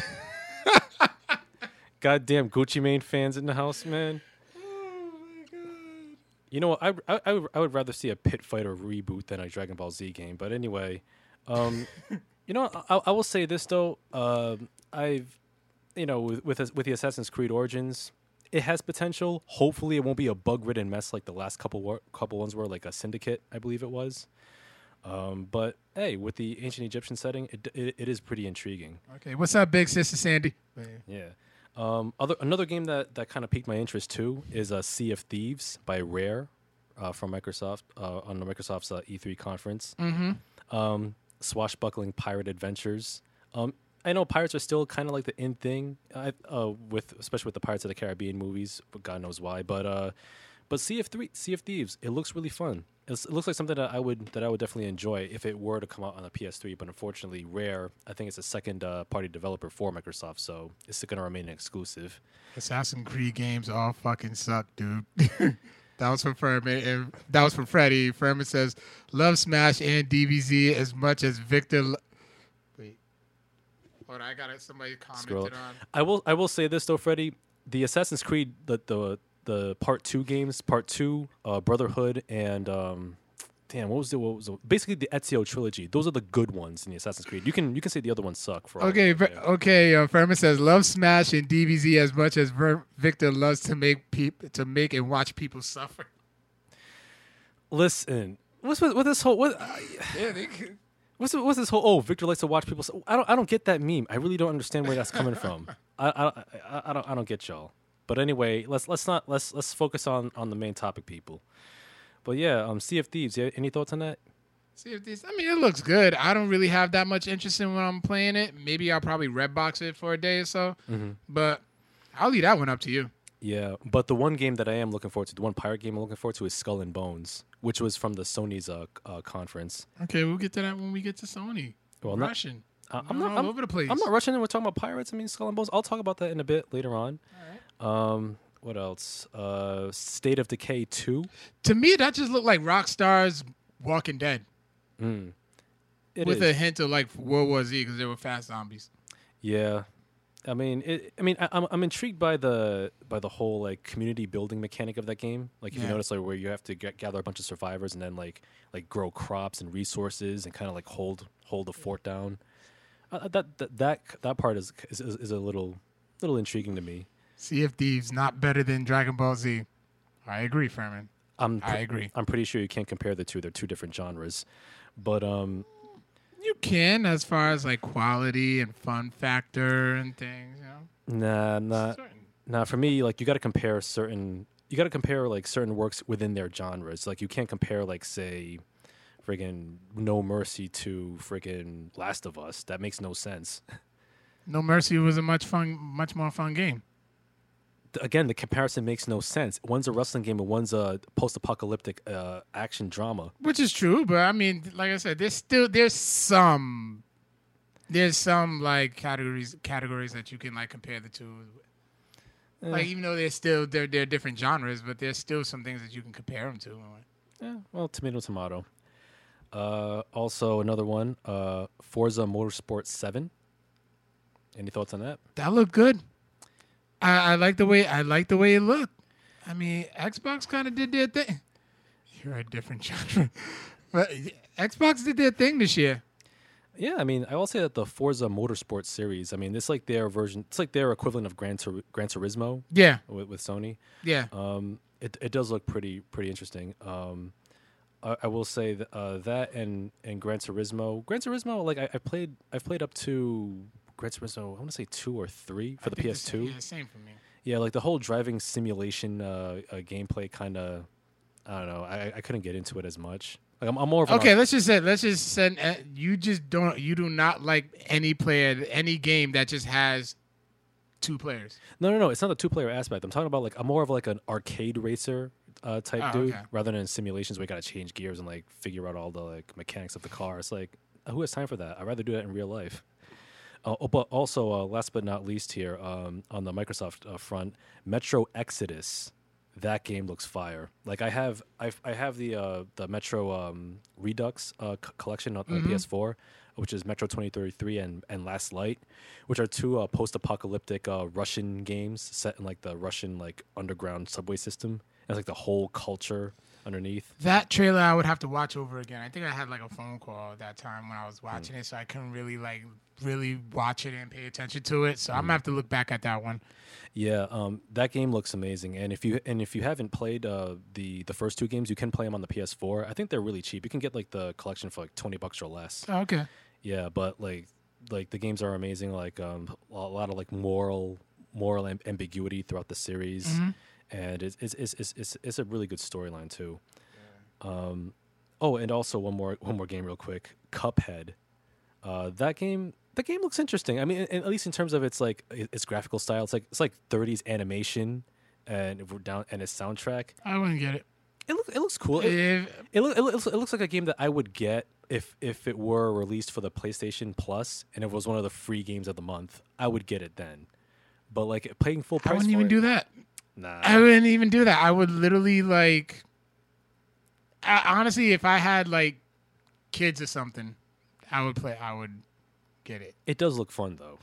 goddamn Gucci Mane fans in the house, man. oh my god. You know, what? I, I, I, would, I would rather see a Pit Fighter reboot than a Dragon Ball Z game. But anyway, um, you know, I, I will say this though. Um, I've, you know, with with with the Assassin's Creed Origins, it has potential. Hopefully, it won't be a bug-ridden mess like the last couple wor- couple ones were, like a Syndicate, I believe it was. Um, but hey, with the ancient Egyptian setting, it, it, it is pretty intriguing. Okay, what's up, big sister Sandy? Man. Yeah. Um, other another game that, that kind of piqued my interest too is uh, Sea of Thieves by Rare uh, from Microsoft uh, on the Microsoft's uh, E3 conference. Mm-hmm. Um, swashbuckling pirate adventures. Um, I know pirates are still kind of like the in thing, uh, with especially with the Pirates of the Caribbean movies. But God knows why. But uh, but Sea of Three, Sea of Thieves, it looks really fun. It's, it looks like something that I would that I would definitely enjoy if it were to come out on the PS3. But unfortunately, Rare, I think it's a second uh, party developer for Microsoft, so it's going to remain an exclusive. Assassin's Creed games all fucking suck, dude. that was from Furman. And that was from Freddie. Furman says, "Love Smash and DBZ as much as Victor." Lo- hold on. I got it. Somebody commented Scroll. on. I will I will say this though, Freddie, the Assassin's Creed the the the part two games, part two, uh, Brotherhood, and um, damn, what was the what was the, basically the Ezio trilogy? Those are the good ones in the Assassin's Creed. You can you can say the other ones suck. For all- Okay, Ver- yeah. okay. Uh, Furman says, "Love Smash and DBZ as much as Ver- Victor loves to make peop- to make and watch people suffer." Listen, what's with, with this whole what? uh, Yeah, they could- What's what's this whole? Oh, Victor likes to watch people. su- I don't. I don't get that meme. I really don't understand where that's coming from. I, I, I, I don't. I don't get y'all. But anyway, let's let's not let's let's focus on on the main topic, people. But yeah, um, Sea of Thieves. Yeah, any thoughts on that? See if these. I mean, it looks good. I don't really have that much interest in when I'm playing it. Maybe I'll probably red box it for a day or so. But I'll leave that one up to you. Yeah, but the one game that I am looking forward to, the one pirate game I'm looking forward to, is Skull and Bones, which was from the Sony's uh, uh, conference. Okay, we'll get to that when we get to Sony. Well, not- Russian. Uh, I'm I'm not. all I'm, over the place. I'm not rushing in. We're talking about pirates. I mean, Skull and Bones. I'll talk about that in a bit later on. Um, what else? Uh, State of Decay two. To me, that just looked like Rockstar's Walking Dead Mm. It with is. a hint of like World War Z because they were fast zombies. Yeah, I mean, it, I mean, I, I'm I'm intrigued by the by the whole like community building mechanic of that game. Like, if you notice, like where you have to get, gather a bunch of survivors and then like like grow crops and resources and kind of like hold hold the fort down. Uh, that, that that that part is, is is a little little intriguing to me. Sea of Thieves not better than Dragon Ball Z. I agree, Furman. I'm I agree. I'm pretty sure you can't compare the two. They're two different genres. But um, You can as far as like quality and fun factor and things. You know, nah, nah, Certain. nah. For me, like you got to compare certain. You got to compare like certain works within their genres. Like you can't compare like say, friggin' No Mercy to friggin' Last of Us. That makes no sense. No Mercy was a much fun, much more fun game. Again, the comparison makes no sense. One's a wrestling game and one's a post-apocalyptic uh, action drama. Which is true, but I mean, like I said, there's still there's some there's some like categories categories that you can like compare the two. Eh. Like even though they're still they're they're different genres, but there's still some things that you can compare them to. Yeah, well, tomato, tomato. Uh, also, another one, uh, Forza Motorsport 7. Any thoughts on that? That looked good. I, I like the way I like the way it looked. I mean, Xbox kind of did their thing. You're a different genre, but Xbox did their thing this year. Yeah, I mean, I will say that the Forza Motorsport series. I mean, it's like their version. It's like their equivalent of Gran, Tur- Gran Turismo Yeah, with, with Sony. yeah. Um, it it does look pretty pretty interesting. Um, I, I will say that, uh, that and and Gran Turismo. Gran Turismo, like I, I played, I've played up to Gran Turismo. I want to say two or three for I the PS2. Yeah, same for me. Yeah, like the whole driving simulation uh, uh, gameplay kind of. I don't know. I, I couldn't get into it as much. Like I'm, I'm more of Okay, let's just say let's just send. Uh, you just don't. You do not like any player, any game that just has two players. No, no, no. It's not the two player aspect. I'm talking about like I'm more of like an arcade racer uh, type Oh, dude okay. rather than simulations where you got to change gears and like figure out all the like mechanics of the car. It's like who has time for that? I'd rather do that in real life. Uh, oh, but also, uh, last but not least, here um, on the Microsoft uh, front, Metro Exodus. That game looks fire. Like I have, I've, I have the uh, the Metro um, Redux uh, c- collection on the PS4, which is Metro 2033 and and Last Light, which are two uh, post-apocalyptic uh, Russian games set in like the Russian like underground subway system. It's like the whole culture underneath. That trailer I would have to watch over again. I think I had like a phone call at that time when I was watching it, so I couldn't really like really watch it and pay attention to it. So I'm gonna have to look back at that one. Yeah, um, that game looks amazing, and if you and if you haven't played uh, the the first two games, you can play them on the PS4. I think they're really cheap. You can get like the collection for like twenty bucks or less. Oh, okay. Yeah, but like like the games are amazing. Like um, a lot of like moral moral amb- ambiguity throughout the series, and it's it's, it's it's it's it's a really good storyline too. Um, oh, and also one more one more game real quick, Cuphead. Uh, that game that game looks interesting. I mean, in- at least in terms of its like its graphical style, it's like it's like 30s animation, and if we're down and its soundtrack. I wouldn't get it. It looks it looks cool. It, If, it, loo- it, looks, it looks like a game that I would get if if it were released for the PlayStation Plus and it was one of the free games of the month. I would get it then. But like paying full I wouldn't even it, do that. Nah, I wouldn't even do that. I would literally like. I, honestly, if I had like kids or something, I would play. I would get it. it does look fun though.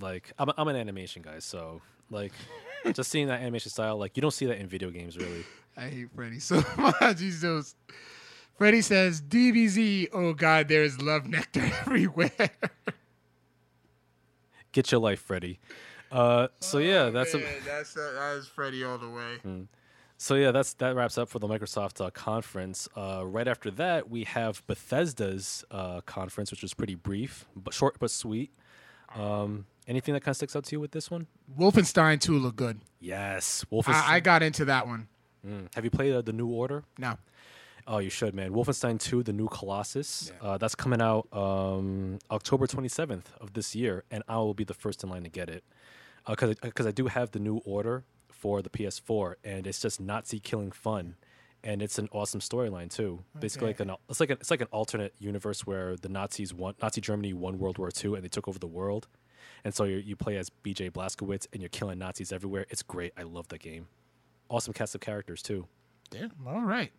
Like I'm I'm an animation guy, so like just seeing that animation style, like you don't see that in video games really. I hate Freddy so much. He's just. Freddy says, DBZ, oh God, there is love nectar everywhere. Get your life, Freddy. Uh, so yeah, that's a, Man, that's that is Freddy all the way. So yeah, that's that wraps up for the Microsoft uh, conference. Uh, right after that, we have Bethesda's uh, conference, which was pretty brief, but short but sweet. Um, anything that kind of sticks out to you with this one? Wolfenstein 2 looked good. Yes, Wolfenstein. I, I got into that one. Mm. Have you played uh, the New Order? No. Oh, you should, man. Wolfenstein 2, The New Colossus. Uh, that's coming out um, October 27th of this year, and I will be the first in line to get it. Uh, because because I do have the New Order for the PS4, and it's just Nazi killing fun, and it's an awesome storyline too. Basically, like an it's like a, it's like an alternate universe where the Nazis won Nazi Germany won World War II, and they took over the world, and so you you play as B.J. Blazkowicz, and you're killing Nazis everywhere. It's great. I love that game. Awesome cast of characters too. Yeah, all right.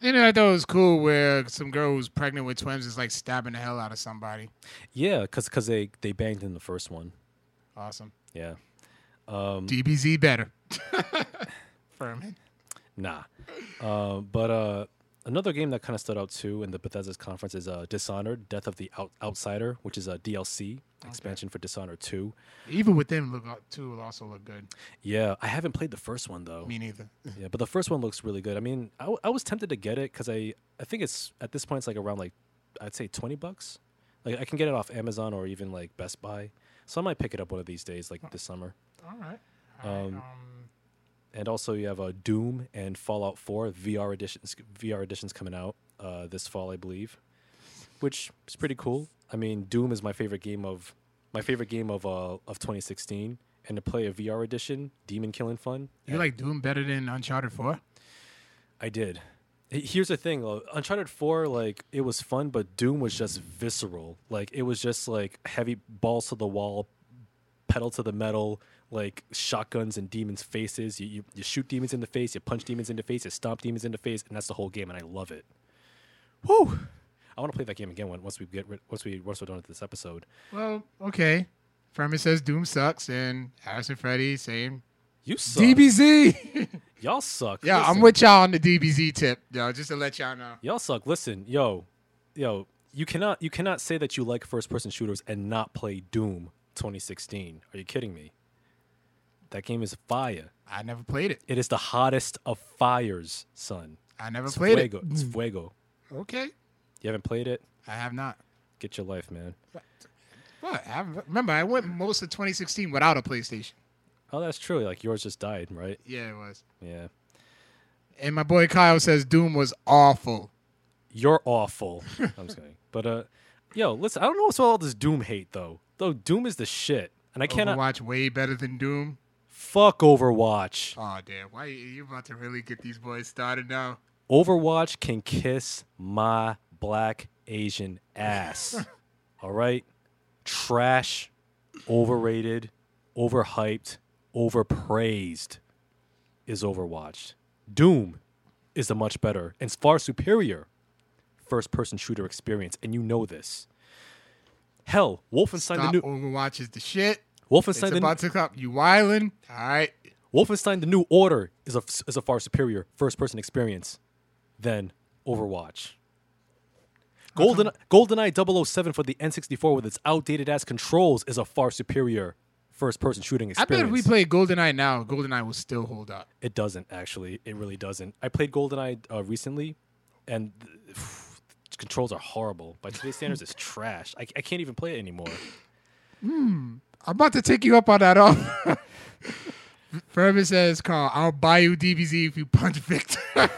You know, I thought it was cool where some girl who's pregnant with twins is like stabbing the hell out of somebody. Yeah, because because they they banged in the first one. Awesome. Yeah. Um, DBZ better. Furman. nah. Uh, but uh, another game that kind of stood out too in the Bethesda's conference is uh, Dishonored: Death of the Out- Outsider, which is a DLC expansion for Dishonored 2. Even with them, look two will also look good. Yeah, I haven't played the first one though. Me neither. Yeah, but the first one looks really good. I mean, I, w- I was tempted to get it because I I think it's at this point it's like around like I'd say twenty bucks. Like I can get it off Amazon or even like Best Buy. So I might pick it up one of these days, like this summer. All right. All right, Um, um, and also you have uh, Doom and Fallout 4 VR editions VR editions coming out uh, this fall, I believe, which is pretty cool. I mean, Doom is my favorite game of my favorite game of uh, of 2016, and to play a VR edition, demon killing fun. you like Doom better than Uncharted 4? I did. Here's the thing: though. Uncharted Four, like it was fun, but Doom was just visceral. Like it was just like heavy balls to the wall, pedal to the metal, like shotguns in demons' faces. You, you you shoot demons in the face, you punch demons in the face, you stomp demons in the face, and that's the whole game. And I love it. Woo! I want to play that game again when- once we get once we once we're done with this episode. Well, okay. Furman says Doom sucks, and Harrison Freddy saying You suck. DBZ. Y'all suck. yeah, I'm with y'all on the DBZ tip, yo, just to let y'all know. Y'all suck. Listen, yo, yo, you cannot you cannot say that you like first person shooters and not play Doom 2016. Are you kidding me? That game is fire. I never played it. It is the hottest of fires, son. I never It's played fuego. it. It's mm. fuego. Okay, You haven't played it? I have not. Get your life, man. What? I remember, I went most of 2016 without a PlayStation. Oh, that's true. Like yours just died, right? Yeah, it was. Yeah. And my boy Kyle says Doom was awful. You're awful. I'm just kidding. But uh, yo, listen. I don't know what's all this Doom hate though. Though Doom is the shit, and I cannot watch way better than Doom. fuck Overwatch. Oh damn! Why you, you about to really get these boys started now? Overwatch can kiss my black Asian ass. all right, trash, overrated, overhyped, overpraised is Overwatch. Doom is a much better and far superior first-person shooter experience, and you know this. Hell, Wolfenstein Stop the new Overwatch is the shit. It's Wolfenstein the, about to come. You wildin'? All right. Wolfenstein the New Order is a is a far superior first-person experience than Overwatch. Golden GoldenEye 007 for the N64 with its outdated ass controls is a far superior first-person shooting I bet if we play GoldenEye now, GoldenEye will still hold up. It doesn't actually. It really doesn't. I played GoldenEye uh, recently, and the controls are horrible. By today's standards, it's trash. I, I can't even play it anymore. I'm about to take you up on that offer. Furman says, Carl, I'll buy you DBZ if you punch Victor.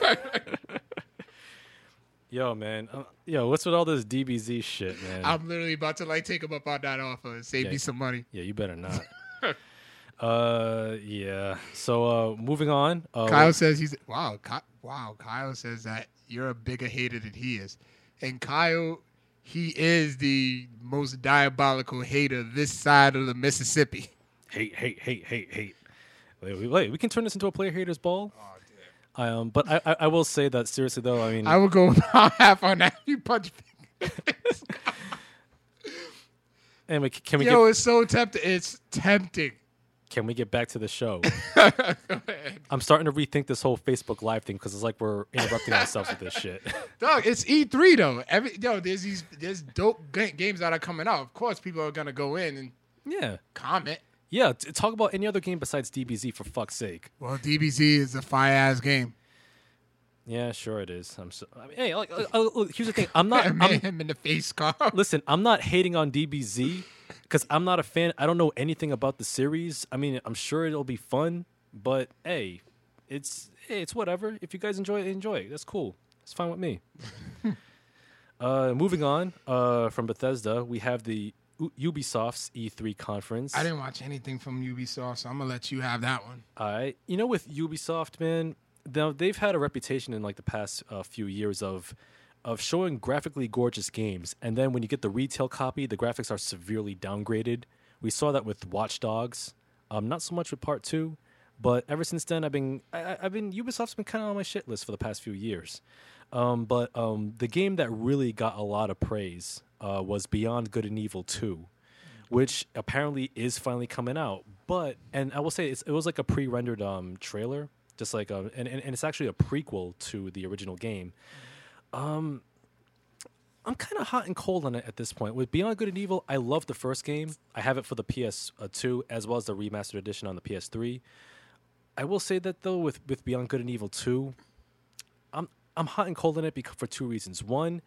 Yo, man. Uh, yo, what's with all this DBZ shit, man? I'm literally about to like take him up on that offer and save Yeah. me some money. Yeah, you better not. uh, yeah. So, uh, moving on. Uh, Kyle says he's wow. Ky- wow, Kyle says that you're a bigger hater than he is, and Kyle, he is the most diabolical hater this side of the Mississippi. hate, hate, hate, hate, hate. Wait, wait, wait, we can turn this into a player haters ball. Um, but I, I, I will say that seriously though. I mean, I would go half on that. You punch. anyway, can we Yo, get it's so tempting. It's tempting. can we get back to the show? I'm starting to rethink this whole Facebook Live thing because it's like we're interrupting ourselves with this shit. Dog, it's E3 though. Every yo, there's these there's dope games that are coming out. Of course, people are gonna go in and yeah, comment. Yeah. t- talk about any other game besides DBZ for fuck's sake. Well, DBZ is a fire ass game. Yeah, sure it is. I'm so. I mean, hey, like, uh, uh, here's the thing. I'm not. Man I'm, him in the face, Carl. listen, I'm not hating on DBZ because I'm not a fan. I don't know anything about the series. I mean, I'm sure it'll be fun, but hey, it's hey, it's whatever. If you guys enjoy it, enjoy it. That's cool. It's fine with me. uh, moving on uh, from Bethesda, we have the U- Ubisoft's E3 conference. I didn't watch anything from Ubisoft, so I'm gonna let you have that one. I, you know, with Ubisoft, man, now they've had a reputation in like the past uh, few years of of showing graphically gorgeous games, and then when you get the retail copy, the graphics are severely downgraded. We saw that with Watch Dogs, um, not so much with Part Two, but ever since then, I've been, I, I- I've been Ubisoft's been kind of on my shit list for the past few years. Um, but um, the game that really got a lot of praise uh, was Beyond Good and Evil Two which apparently is finally coming out. But and I will say it was like a pre-rendered um, trailer, just like a, and, and and it's actually a prequel to the original game. Um, I'm kind of hot and cold on it at this point. With Beyond Good and Evil, I love the first game. I have it for the PS2 as well as the remastered edition on the PS3. I will say that though, with with Beyond Good and Evil 2, I'm I'm hot and cold on it because for two reasons. One,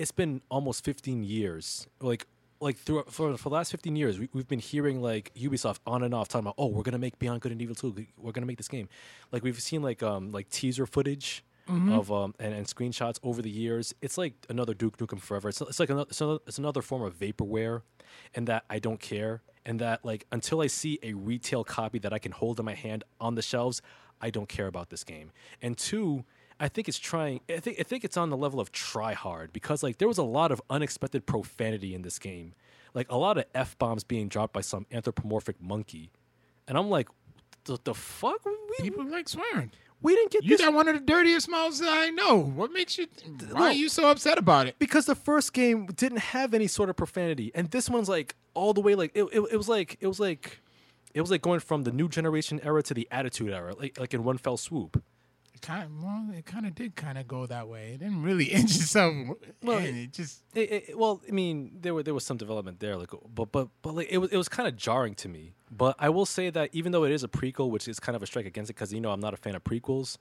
it's been almost 15 years. Like like through for for the last 15 years, we, we've been hearing like Ubisoft on and off talking about, oh, we're gonna make Beyond Good and Evil 2. We're gonna make this game. Like we've seen like um like teaser footage. Of um and, and screenshots over the years, it's like another Duke Nukem Forever. It's, it's like another, it's another it's another form of vaporware, and that I don't care, and that like until I see a retail copy that I can hold in my hand on the shelves, I don't care about this game. And two, I think it's trying. I think I think it's on the level of try hard because like there was a lot of unexpected profanity in this game, like a lot of f bombs being dropped by some anthropomorphic monkey, and I'm like, the, the fuck we, People like swearing. we didn't get You this got one of the dirtiest mouths that I know. What makes you? Why are you so upset about it? because the first game didn't have any sort of profanity, and this one's like all the way like it, it, it was like it was like it was like going from the new generation era to the attitude era, like like in one fell swoop. It kind of, well, it kind of did kind of go that way. It didn't really inch itself. Well, in. It just It, it, well, I mean, there were there was some development there, like, but but but like it was it was kind of jarring to me. But I will say that even though it is a prequel, which is kind of a strike against it, because you know I'm not a fan of prequels.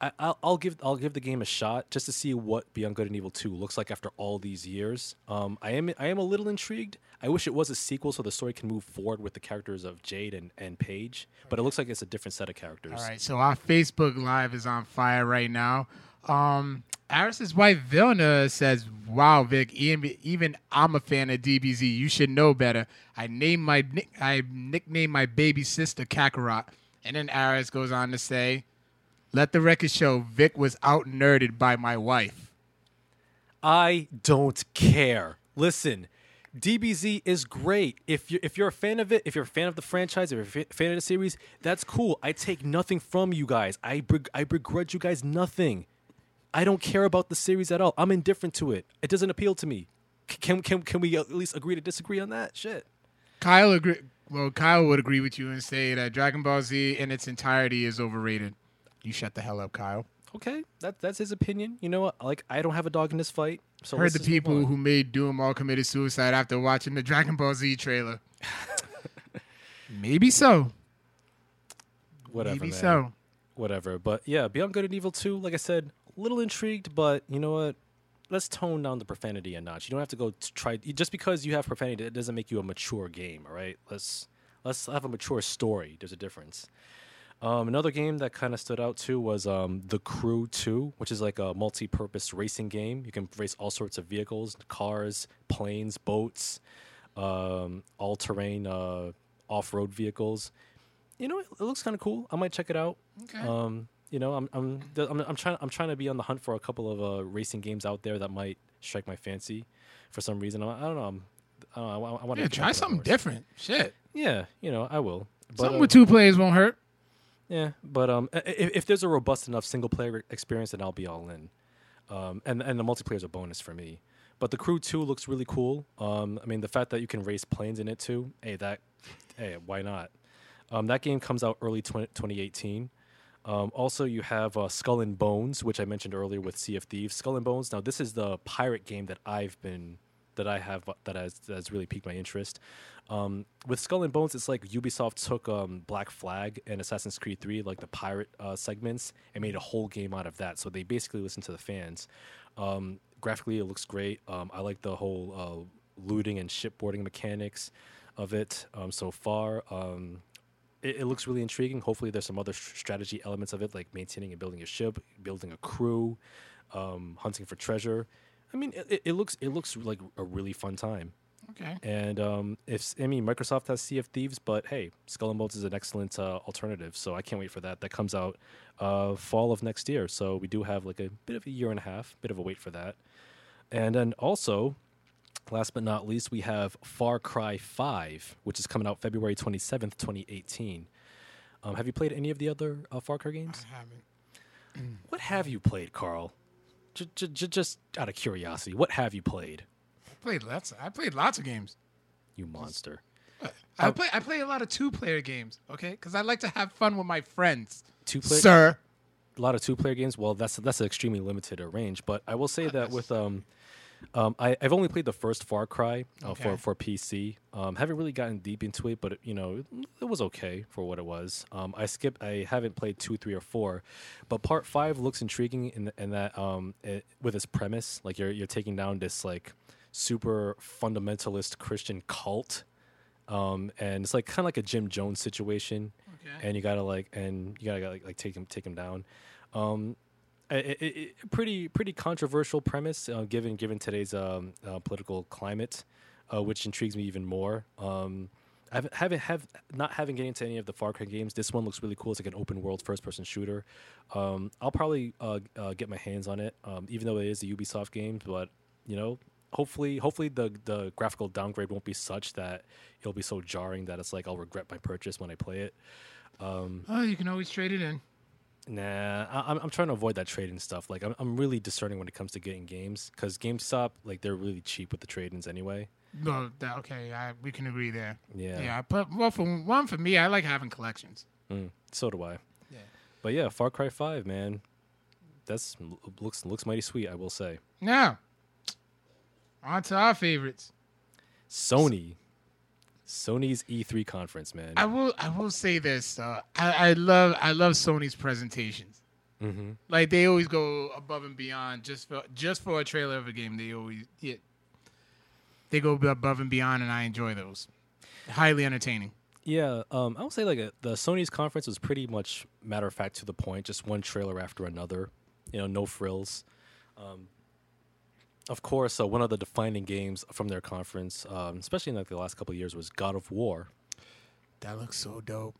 I, I'll, I'll give I'll give the game a shot just to see what Beyond Good and Evil Two looks like after all these years. Um, I am I am a little intrigued. I wish it was a sequel so the story can move forward with the characters of Jade and, and Pey'j, but it looks like it's a different set of characters. All right, so our Facebook Live is on fire right now. Um, Aris's wife Vilna says, "Wow, Vic, even, even I'm a fan of DBZ. You should know better. I named my I nicknamed my baby sister Kakarot." And then Aris goes on to say, "Let the record show Vic was out nerded by my wife." I don't care. Listen, DBZ is great. If you're if you're a fan of it, if you're a fan of the franchise, if you're a fan of the series, that's cool. I take nothing from you guys. I beg- I begrudge you guys nothing. I don't care about the series at all. I'm indifferent to it. It doesn't appeal to me. C- Can can can we at least agree to disagree on that? Shit. Kyle agree. Well, Kyle would agree with you and say that Dragon Ball Z in its entirety is overrated. You shut the hell up, Kyle. Okay, that that's his opinion. You know what? Like I don't have a dog in this fight. So Heard the people who made Doom all committed suicide after watching the Dragon Ball Z trailer. Maybe so. whatever. Maybe man. so. whatever. But yeah, Beyond Good and Evil 2, like I said, a little intrigued, but you know what? Let's tone down the profanity a notch. You don't have to go to try just because you have profanity, it doesn't make you a mature game, all right? Let's let's have a mature story. There's a difference. Um, another game that kind of stood out too was um, The Crew 2, which is like a multi-purpose racing game. You can race all sorts of vehicles, cars, planes, boats, um, all-terrain uh, off-road vehicles. You know, it, it looks kind of cool. I might check it out. Okay. Um, you know, I'm I'm, I'm I'm trying I'm trying to be on the hunt for a couple of uh, racing games out there that might strike my fancy for some reason. I, I don't know. I don't know. I, I want yeah, to try something different. Shit. Yeah, you know, I will. But, something uh, with two players won't hurt. Yeah, but um, if, if there's a robust enough single player experience, then I'll be all in. Um, and and the multiplayer is a bonus for me. But the crew two looks really cool. Um, I mean, the fact that you can race planes in it too. Hey, that, hey, why not? Um, that game comes out early 20, 2018. Um, also, you have uh, Skull and Bones, which I mentioned earlier with Sea of Thieves. Skull and Bones. Now, this is the pirate game that I've been that I have that has that has really piqued my interest. Um, with Skull and Bones, it's like Ubisoft took um, Black Flag and Assassin's Creed 3, like the pirate uh, segments, and made a whole game out of that. So they basically listened to the fans. Um, graphically, it looks great. Um, I like the whole uh, looting and shipboarding mechanics of it um, so far. Um, it, it looks really intriguing. Hopefully, there's some other strategy elements of it, like maintaining and building a ship, building a crew, hunting for treasure. I mean, it, it- looks it looks like a really fun time. Okay. And um, if I mean Microsoft has Sea of Thieves, but hey, Skull and Bones is an excellent uh, alternative. So I can't wait for that. That comes out uh, fall of next year. So we do have like a bit of a year and a half, bit of a wait for that. And then also, last but not least, we have Far Cry Five, which is coming out February twenty seventh, twenty eighteen. Um, have you played any of the other uh, Far Cry games? I haven't. What have you played, Carl? J- j- j- just out of curiosity, what have you played? I played lots. I played lots of games. You monster. I play. I play a lot of two-player games. Okay, because I like to have fun with my friends. Two player. Sir. a lot of two player games. Well, that's that's an extremely limited uh, range. But I will say that with um, um, I, I've only played the first Far Cry uh, Okay. for for PC. Um, haven't really gotten deep into it, but it, you know, it, it was okay for what it was. Um, I skipped. I haven't played two, three, or four, but Part Five looks intriguing in, in that um, it, with its premise, like you're you're taking down this like super fundamentalist Christian cult. Um, and it's like kind of like a Jim Jones situation Okay. and you gotta like and you gotta like, like take him take him down. Um, pretty pretty controversial premise uh, given given today's um, uh, political climate, uh, which intrigues me even more. Um, I haven't, haven't having get into any of the Far Cry games. This one looks really cool. It's like an open world first person shooter. Um, I'll probably uh, uh, get my hands on it, um, even though it is a Ubisoft game. But you know, hopefully, hopefully the the graphical downgrade won't be such that it'll be so jarring that it's like I'll regret my purchase when I play it. Um, Oh, you can always trade it in. Nah, I, I'm I'm trying to avoid that trading stuff. Like I'm I'm really discerning when it comes to getting games because GameStop like they're really cheap with the trade-ins anyway. No, that, okay, I, we can agree there. Yeah. Yeah, I put well for one for me. I like having collections. Mm, so do I. Yeah. But yeah, Far Cry Five, man, that's looks looks mighty sweet. I will say. Now, on to our favorites. Sony, Sony's E3 conference, man. I will I will say this. Uh, I, I love I love Sony's presentations. mm-hmm. Like they always go above and beyond just for just for a trailer of a game. They always yeah, they go above and beyond, and I enjoy those. Highly entertaining. Yeah, um, I would say like uh the Sony's conference was pretty much matter of fact to the point, just one trailer after another. You know, no frills. Um, of course, uh, one of the defining games from their conference, um, especially in like the last couple of years, was God of War. That looks so dope.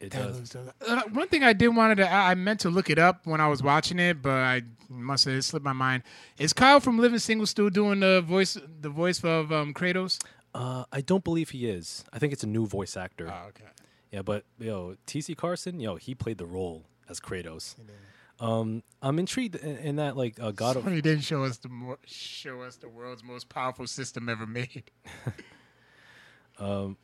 It That does. looks dope. Uh, one thing I did wanted to I meant to look it up when I was watching it, but I must have slipped my mind. Is Kyle from Living Single still doing the voice the voice of um, Kratos? Uh, I don't believe he is. I think it's a new voice actor. Oh, okay. Yeah, but yo, T.C. Carson, yo, he played the role as Kratos. Um, I'm intrigued in, in that like uh, God of didn't show us the mo- show us the world's most powerful system ever made. um,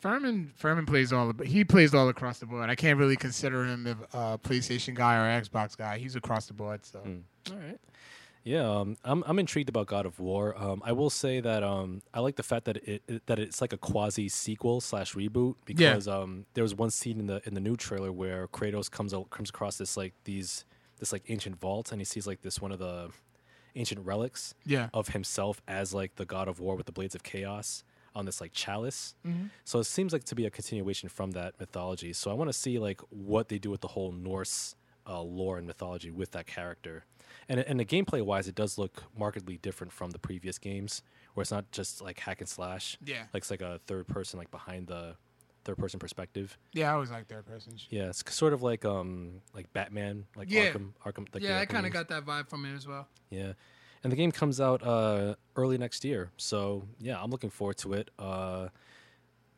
Furman Furman plays all but he plays all across the board. I can't really consider him a uh, PlayStation guy or Xbox guy. He's across the board. So Mm. all right. Yeah, um, I'm I'm intrigued about God of War. Um, I will say that um, I like the fact that it, it that it's like a quasi sequel slash reboot because um, there was one scene in the in the new trailer where Kratos comes out, comes across this like these this like ancient vault and he sees like this one of the ancient relics yeah, of himself as like the God of War with the blades of chaos on this like chalice. Mhm. So it seems like to be a continuation from that mythology. So I want to see like what they do with the whole Norse uh, lore and mythology with that character. And and the gameplay wise, it does look markedly different from the previous games, where it's not just like hack and slash. yeah, Like it's like a third person, like behind the third person perspective. yeah. I always like third person. Yeah, it's sort of like um like Batman, like Yeah. Arkham, Arkham. Like yeah, I kind of got that vibe from it as well. Yeah. And the game comes out uh, early next year. So, yeah, I'm looking forward to it. Uh,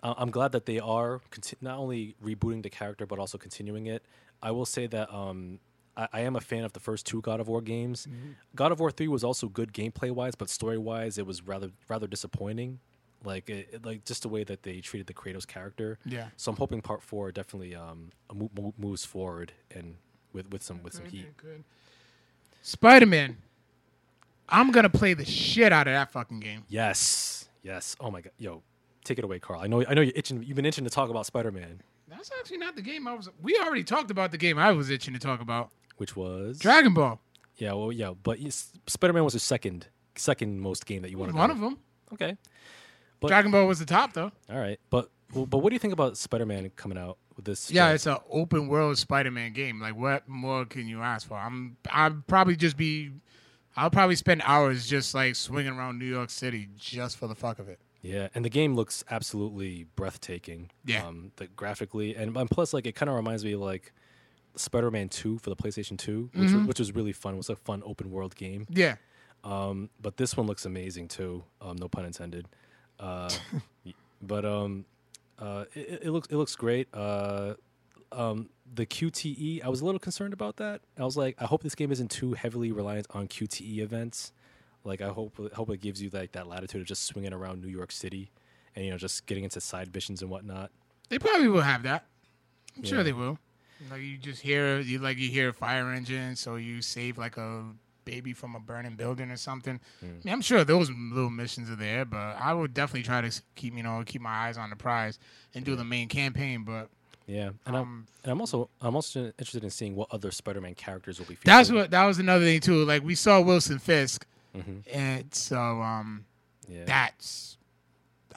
I'm glad that they are conti- not only rebooting the character, but also continuing it. I will say that um, I-, I am a fan of the first two God of War games. God of War 3 was also good gameplay wise, but story wise, it was rather rather disappointing. Like, it, it- like just the way that they treated the Kratos character. Yeah. So I'm hoping part four definitely um, mo- mo- moves forward and with, with some with some heat. Spider Man. I'm gonna play the shit out of that fucking game. Yes, yes. Oh my god, yo, take it away, Carl. I know, I know you're itching. You've been itching to talk about Spider Man, That's actually not the game I was. We already talked about the game I was itching to talk about. Which was Dragon Ball. Yeah, well, yeah, but Spider Man was the second, second most game that you wanted. One of them. Okay, But- Dragon Ball was the top though. all right, but but what do you think about Spider Man coming out with this? Yeah, it's an open world Spider-Man game. Like, what more can you ask for? I'm, I'd probably just be, I'll probably spend hours just like swinging around New York City just for the fuck of it. yeah, and the game looks absolutely breathtaking. Yeah. um, the graphically and, and plus, like, it kind of reminds me of like Spider Man Two for the PlayStation Two, which, Mm-hmm. was, which was really fun. It was a fun open world game. Yeah, Um, but this one looks amazing too. Um, no pun intended. Uh, but um, uh, it, it looks it looks great. Uh, um, the QTE, I was a little concerned about that. I was like, I hope this game isn't too heavily reliant on QTE events. Like, I hope hope it gives you like that latitude of just swinging around New York City, and you know, just getting into side missions and whatnot. they probably will have that. I'm sure they will. Like you just hear, you like you hear a fire engine, so you save like a baby from a burning building or something. I mean, I'm sure those little missions are there, but I would definitely try to keep you know keep my eyes on the prize and do the main campaign. But Yeah, and I'm um, and I'm also I'm also interested in seeing what other Spider-Man characters will be. Featured. That's what that was another thing too. Like we saw Wilson Fisk, Mhm. and so um, Yeah. that's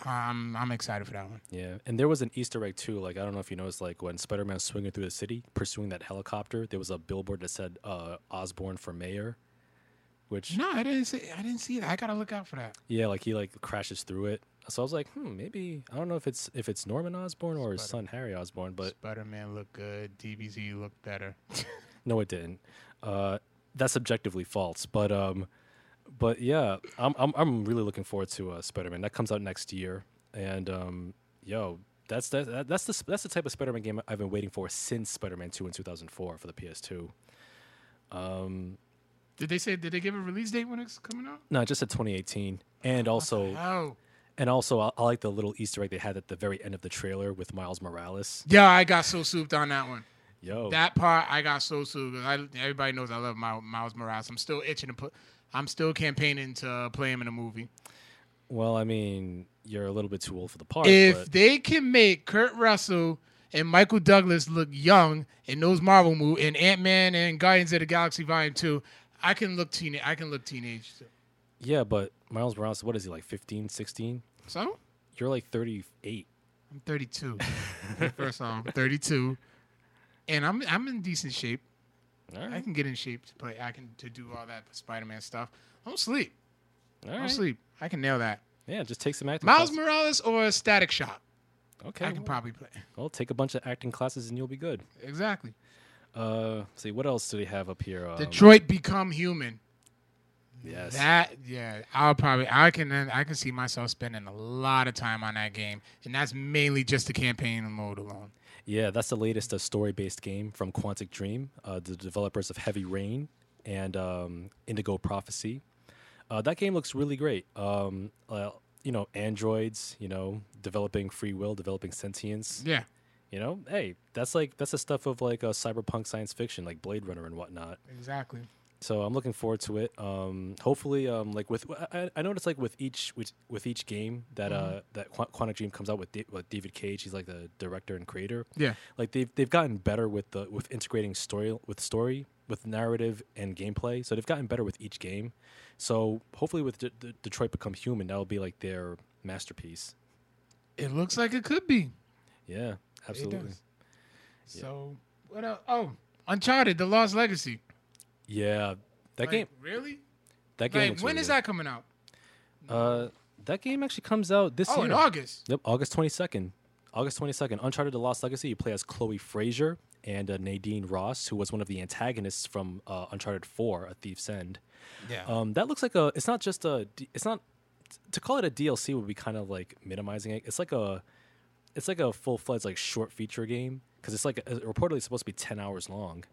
um, I'm excited for that one. Yeah, and there was an Easter egg too. Like I don't know if you noticed, like when Spider-Man's swinging through the city, pursuing that helicopter, there was a billboard that said uh, "Osborn for mayor," which No, I didn't see. I didn't see that. I gotta look out for that. yeah, like he like crashes through it. So I was like, hmm, maybe I don't know if it's if it's Norman Osborn or his son Harry Osborn, but Spider Man looked good. DBZ looked better. no, it didn't. Uh, that's objectively false, but um, but yeah, I'm I'm I'm really looking forward to uh, Spider-Man. That comes out next year, and um, yo, that's that, that that's the that's the type of Spider-Man game I've been waiting for since Spider-Man Two in 2004 for the PS2. Um, Did they say? Did they give a release date when it's coming out? no, just at 2018, and also Oh, And also, I, I like the little Easter egg they had at the very end of the trailer with Miles Morales. Yeah, I got so souped on that one. Yo, That part I got so souped. I, everybody knows I love Miles Morales. I'm still itching to put. I'm still campaigning to play him in a movie. well, I mean, you're a little bit too old for the part. If but they can make Kurt Russell and Michael Douglas look young in those Marvel movies, in Ant Man and Guardians of the Galaxy Volume Two, I can look teenage. I can look teenage. Too. yeah, but Miles Morales, what is he like, 15, 16? So You're like 38. I'm 32. First off, I'm 32, and I'm I'm in decent shape. All I can get in shape to play. I can to do all that Spider-Man stuff. I don't sleep. all I don't right. sleep. I can nail that. Yeah, just take some acting. Classes. Miles classes. Morales or Static Shock. Okay, I can well, probably play. well, take a bunch of acting classes and you'll be good. Exactly. Uh, let's see what else do we have up here? Um, Detroit Become Human. Yes. That yeah, I'll probably I can I can see myself spending a lot of time on that game, and that's mainly just the campaign mode alone. Yeah, that's the latest uh, story-based game from Quantic Dream, uh, the developers of Heavy Rain and um, Indigo Prophecy. Uh, that game looks really great. Um, uh, you know, androids. You know, developing free will, developing sentience. Yeah, You know, hey, that's like that's the stuff of like a cyberpunk science fiction, like Blade Runner and whatnot. exactly. So I'm looking forward to it. Um, hopefully, um, like with I, I noticed like with each with, with each game that uh, that Qu- Quantic Dream comes out with, Da- with David Cage, he's like the director and creator. Yeah, Like they've they've gotten better with the with integrating story with story with narrative and gameplay. So they've gotten better with each game. So hopefully with D- D- Detroit Become Human, that'll be like their masterpiece. it looks like it could be. Yeah, absolutely. does. So what else? Oh, Uncharted: The Lost Legacy. Yeah, that Like, game really? that game. Like when really is good. that coming out? Uh, that game actually comes out this Oh, year. in August. Yep, August twenty second. August twenty second. Uncharted: The Lost Legacy. You play as Chloe Fraser and uh, Nadine Ross, who was one of the antagonists from uh, Uncharted Four: A Thief's End. Yeah. Um, that looks like a. It's not just a. It's not to call it a DLC would be kind of like minimizing it. It's like a. It's like a full fledged like short feature game because it's like a, reportedly supposed to be ten hours long.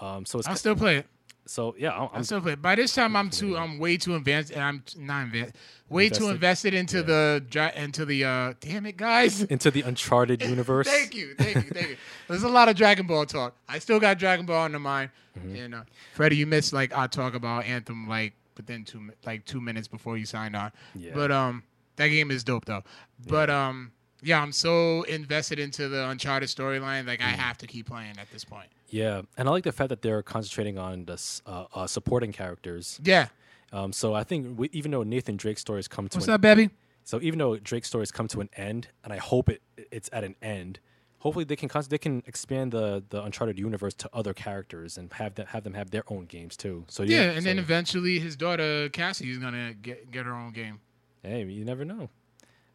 Um, so it's I'll still play it. so yeah. I'm, I'm, still play. it. By this time, I'm too. I'm way too advanced, and I'm not invested. Way too Invested? invested into the into the. uh Damn it, guys. into the Uncharted universe. thank you, thank you, thank you. There's a lot of Dragon Ball talk. I still got Dragon Ball on the mind. Mm-hmm. And uh, Freddie, you missed like I talk about Anthem like within two like two minutes before you signed on. Yeah. But um, that game is dope though. But um, yeah, I'm so invested into the Uncharted storyline. Like I Mm-hmm. have to keep playing at this point. Yeah, and I like the fact that they're concentrating on the uh, uh, supporting characters. Yeah. Um, so I think we, even though Nathan Drake's stories come to What's an, up, baby? so even though Drake's stories come to an end, and I hope it it's at an end. Hopefully they can con- they can expand the the Uncharted universe to other characters and have them have them have their own games too. So Yeah, yeah, and so, then eventually his daughter Cassie is gonna get get her own game. hey, you never know.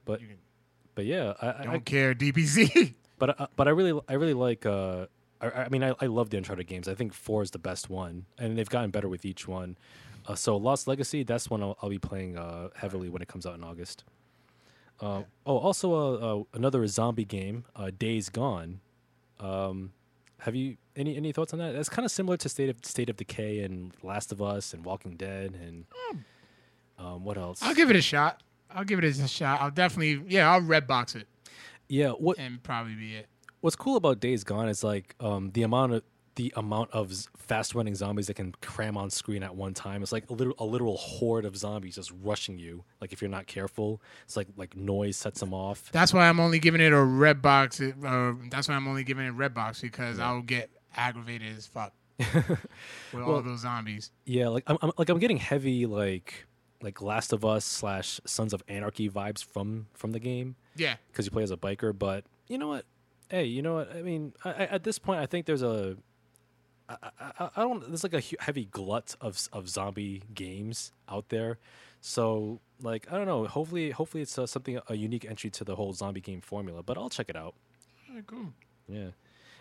But but yeah, I, I, Don't care, DBZ. but uh, but I really I really like. Uh, I, I mean, I, I love the Uncharted games. I think four is the best one, and they've gotten better with each one. Uh, so Lost Legacy, that's one I'll, I'll be playing uh, heavily when it comes out in August. Uh, oh, also uh, uh, another zombie game, uh, Days Gone. Um, have you any any thoughts on that? That's kind of similar to State of State of Decay and Last of Us and Walking Dead and um, what else? I'll give it a shot. I'll give it a shot. I'll definitely, yeah, I'll red box it yeah, what and probably be it. what's cool about Days Gone is like um, the amount of the amount of fast running zombies that can cram on screen at one time. It's like a literal, a literal horde of zombies just rushing you. Like if you're not careful, it's like like noise sets them off. That's why I'm only giving it a red box. Uh, that's why I'm only giving it a red box because I'll get aggravated as fuck with all those zombies. Yeah, like I'm, I'm like I'm getting heavy like like Last of Us slash Sons of Anarchy vibes from from the game Yeah, because you play as a biker. But you know what? Hey, you know what? I mean, I, I, at this point, I think there's a I, I, I don't. There's like a heavy glut of of zombie games out there. So like I don't know. Hopefully, hopefully it's uh, something a unique entry to the whole zombie game formula. But I'll check it out. Cool. Yeah.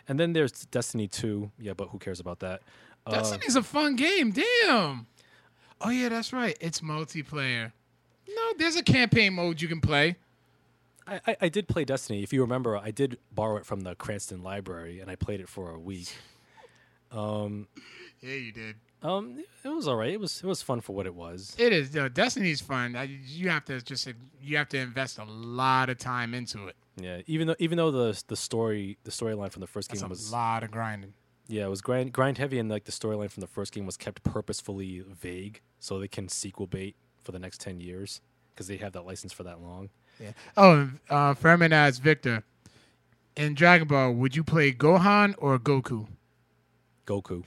And then there's Destiny 2. Yeah, but who cares about that? Uh, Destiny's a fun game. Damn. Oh yeah, that's right. It's multiplayer. No, there's a campaign mode you can play. I, I, I did play Destiny. If you remember, I did borrow it from the Cranston library, and I played it for a week. Um, Yeah, you did. um, it was all right. It was it was fun for what it was. It is. Uh, Destiny's fun. I, you have to just you have to invest a lot of time into it. Yeah, even though even though the the story the storyline from the first That's game was a lot of grinding. Yeah it was grind grind heavy and like the storyline from the first game was kept purposefully vague so they can sequel bait for the next ten years because they have that license for that long. Yeah. Oh, uh, Furman asks Victor, in Dragon Ball, would you play Gohan or Goku? Goku.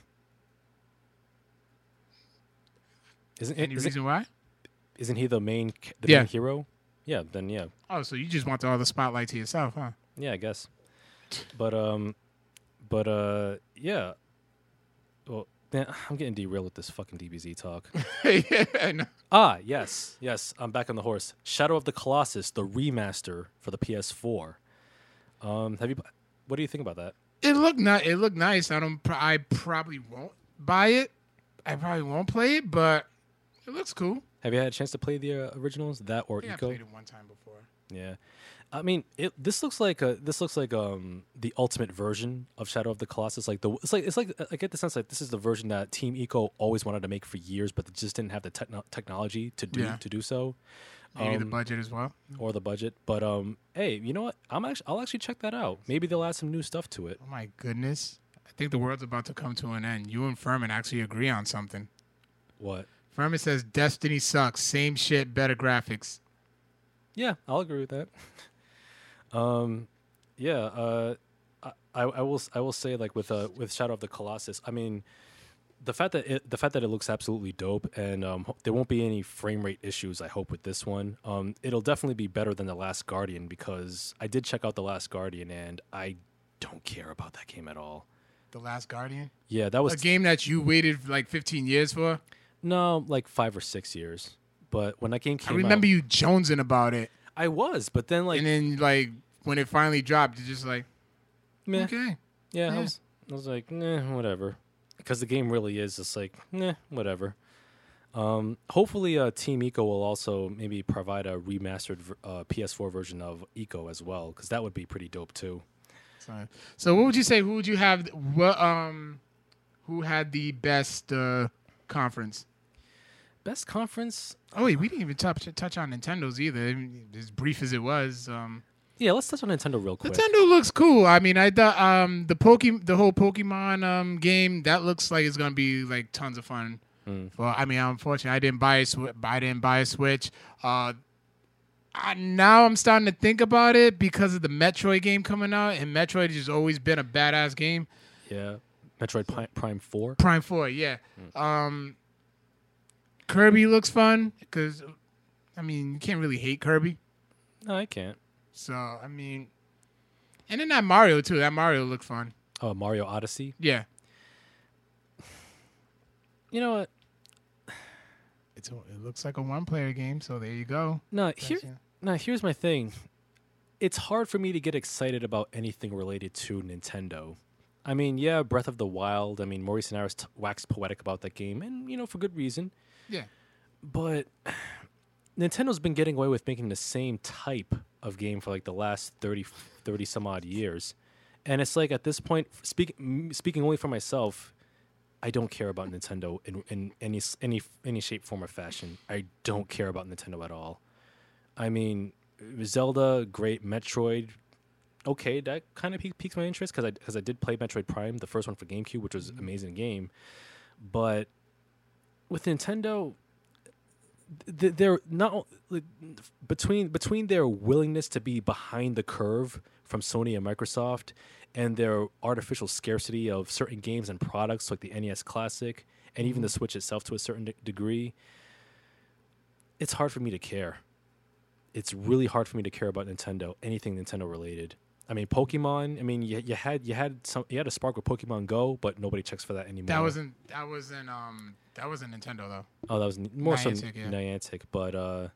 Isn't Any isn't, reason why? isn't he the main the Yeah. main hero? Yeah, then yeah, Oh, so you just want all the spotlight to yourself, huh? yeah, I guess. But um, but uh, yeah. Well, man, I'm getting derailed with this fucking DBZ talk. yeah, I know. Ah, yes, yes. I'm back on the horse. Shadow of the Colossus, the remaster for the PS4. Um, have you? What do you think about that? It looked ni- It looked nice. I don't. I probably won't buy it. I probably won't play it, but it looks cool. Have you had a chance to play the uh, originals, that or I think I Ico? played it one time before. Yeah, I mean, it. This looks like a. This looks like um the ultimate version of Shadow of the Colossus. Like the. It's like it's like I get the sense like this is the version that Team Ico always wanted to make for years, but they just didn't have the techno- technology to do Yeah. to do so. Maybe the Um, budget as well. or the budget. But um, hey, you know what? I'm actually I'll actually check that out. Maybe they'll add some new stuff to it. Oh my goodness! I think the world's about to come to an end. You and Furman actually agree on something. What? Furman says Destiny sucks. Same shit, better graphics. Yeah, I'll agree with that. um, yeah. Uh, I, I will I will say like with uh with Shadow of the Colossus. I mean, the fact that it the fact that it looks absolutely dope and um there won't be any frame rate issues. I hope with this one. Um, it'll definitely be better than the Last Guardian because I did check out the Last Guardian and I don't care about that game at all. The Last Guardian, Yeah, that was a game that you waited like 15 years for. no like five or six years. But when that game came, out. I remember out, you jonesing about it, I was. But then like and then like when it finally dropped, you're just like, meh. okay, Yeah, I was, I was like, nah, whatever. Because the game really is just like, nah, whatever. Um, hopefully, uh, Team Ico will also maybe provide a remastered uh, PS4 version of Ico as well, because that would be pretty dope too. So, so what would you say? Who would you have? What um, who had the best uh, conference? Best conference? Oh wait, we didn't even touch touch on Nintendo's either. As brief as it was, um, Yeah, let's touch on Nintendo real quick. Nintendo looks cool. I mean, I thought um, the Poke the whole Pokemon um game that looks like it's gonna be like tons of fun. Mm. Well, I mean, unfortunately, I didn't buy a Swi- I didn't buy a Switch. Uh, I, now I'm starting to think about it because of the Metroid game coming out, and Metroid has always been a badass game. Yeah, Metroid Pi- Prime Four. Prime Four, yeah. Um, Kirby looks fun because, I mean, you can't really hate Kirby. No, I can't. So I mean, and then that Mario too. That Mario looked fun. Oh, Mario Odyssey. Yeah, You know what? it's a, it looks like a one player game. So there you go. No, here, That's- Now, here's my thing. It's hard for me to get excited about anything related to Nintendo. I mean, yeah, Breath of the Wild. I mean, Maurice and Harris t- waxed poetic about that game, and you know, for good reason. Yeah. But Nintendo's been getting away with making the same type of game for like the last 30, 30 some odd years, and it's like at this point, speaking speaking only for myself, I don't care about Nintendo in, in any any any shape, form, or fashion. I don't care about Nintendo at all. I mean, Zelda, great. Metroid, okay. That kind of piques my interest because I because I did play Metroid Prime, the first one for GameCube, which was amazing game. But with Nintendo, they're not like, between between their willingness to be behind the curve from Sony and Microsoft and their artificial scarcity of certain games and products like the NES Classic and even mm-hmm. the Switch itself to a certain de- degree, it's hard for me to care. It's really hard for me to care about Nintendo, anything Nintendo related. I mean, Pokemon. I mean, you, you had you had some you had a spark with Pokemon Go, but nobody checks for that anymore. That wasn't that wasn't um that wasn't Nintendo though. Oh, that was more so Niantic, yeah. Niantic, but uh,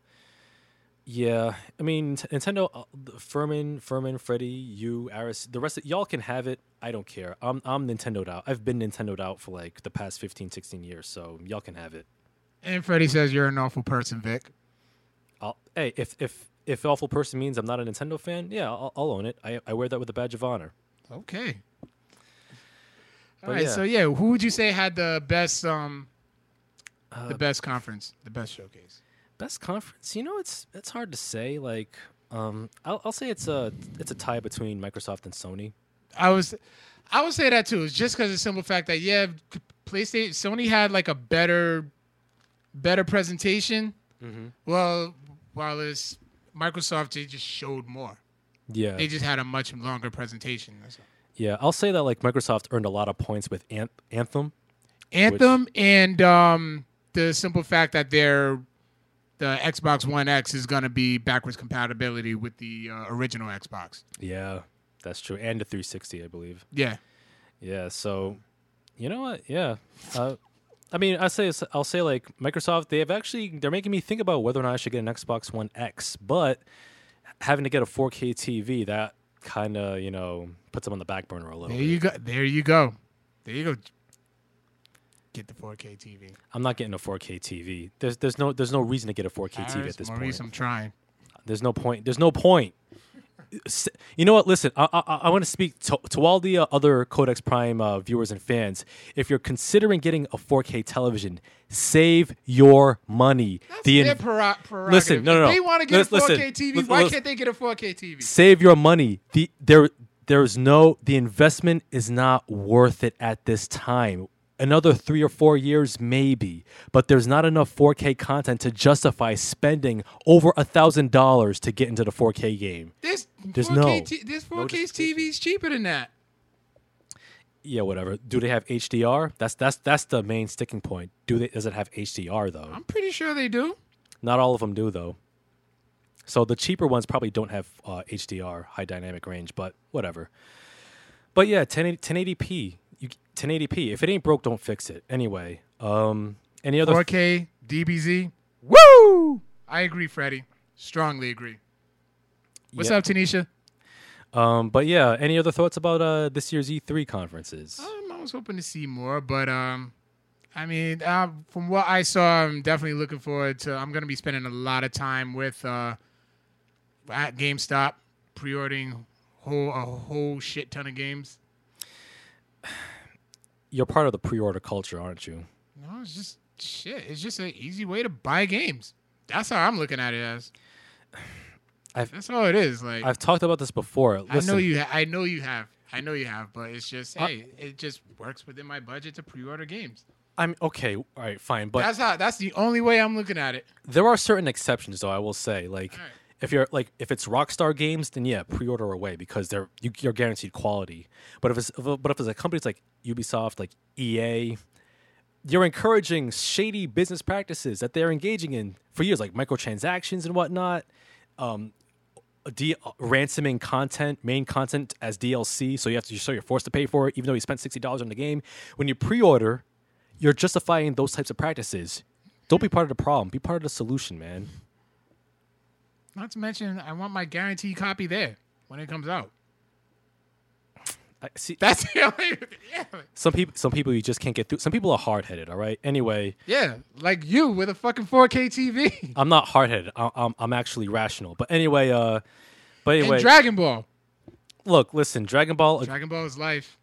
yeah. I mean, Nintendo, uh, Furman, Furman, Freddy, you, Aris, the rest of y'all can have it. I don't care. I'm I'm Nintendoed out. I've been Nintendoed out for like the past 15, 16 years, so y'all can have it. And Freddie says you're an awful person, Vic. I'll, hey, if if if awful person means I'm not a Nintendo fan, yeah, I'll, I'll own it. I I wear that with a badge of honor. Okay. All right, yeah. so yeah, who would you say had the best um Uh, the best conference, the best showcase? Best conference? You know, it's it's hard to say. Like, um, I'll, I'll say it's a it's a tie between Microsoft and Sony. I was I would say that too. It's just because of the simple fact that yeah, PlayStation Sony had like a better better presentation. Mm-hmm. Well, while it's Microsoft, they just showed more. Yeah, They just had a much longer presentation. Yeah. I'll say that like Microsoft earned a lot of points with Ant- Anthem. Anthem and um, the simple fact that their the Xbox One X is gonna be backwards compatibility with the uh, original Xbox. Yeah, that's true, and the 360, I believe. Yeah, Yeah, so you know what? Yeah, uh, I mean, I say I'll say like Microsoft. They have actually they're making me think about whether or not I should get an Xbox One X, but having to get a 4K TV that kind of you know puts them on the back burner a little. there bit. you go. There you go. There you go. Get the 4K TV. I'm not getting a 4K TV. There's there's no there's no reason to get a 4K TV Harris, at this Maurice, point. I'm trying. There's no point. There's no point. You know what? Listen, I, I, I want to speak to, to all the uh, other Codex Prime uh, viewers and fans. If you're considering getting a 4K television, save your money. the in- prero- prerogative. Listen, no, no, If no. they want to get Lis- a 4K listen, TV. lis- Why can't they get a 4K TV? save your money. The there there's no the investment is not worth it at this time. Another three or four years, maybe, but there's not enough 4K content to justify spending over a thousand dollars to get into the 4K game. This There's 4K no- T- this 4K TV is cheaper than that. Yeah, whatever. Do they have HDR? That's that's that's the main sticking point. Do they? Does it have HDR though? I'm pretty sure they do. Not all of them do though. So the cheaper ones probably don't have uh, HDR, high dynamic range, but whatever. But yeah, 1080, 1080p. You 1080p. If it ain't broke, don't fix it. Anyway, um, any other? 4K DBZ. Woo! I agree, Freddie. Strongly agree. What's Yeah. up, Tanisha? Um, but yeah, any other thoughts about uh this year's E3 conferences? Um, I was hoping to see more, but um, I mean, uh, from what I saw, I'm definitely looking forward to. I'm gonna be spending a lot of time with uh, at GameStop, pre-ordering whole a whole shit ton of games. You're part of the pre-order culture, aren't you? No, it's just shit. It's just an easy way to buy games. That's how I'm looking at it as. I've- That's all it is. Like I've talked about this before. I know you. Ha- I know you have. I know you have. But it's just hey, it just works within my budget to pre-order games. I'm okay. All right, fine, but that's how. That's the only way I'm looking at it. there are certain exceptions, though. I will say, like, Alright. if you're like if it's Rockstar games, then yeah, pre-order away because they're you, you're guaranteed quality. But if it's if, but if it's a companies like Ubisoft, like EA, you're encouraging shady business practices that they're engaging in for years, like microtransactions and whatnot. Um, D- ransoming content, main content as DLC, so you have to so you're forced to pay for it, even though you spent sixty dollars on the game. When you pre-order, you're justifying those types of practices. Don't be part of the problem. Be part of the solution, man. Not to mention, I want my guaranteed copy there when it comes out. I, see, That's the only. Yeah, some people, some people you just can't get through. Some people are hard headed. All right. Anyway, yeah, like you with a fucking 4K TV I'm not hard headed. I'm, I'm actually rational. But anyway, uh, but anyway, and Dragon Ball. look, listen, Dragon Ball. Dragon Ball is life.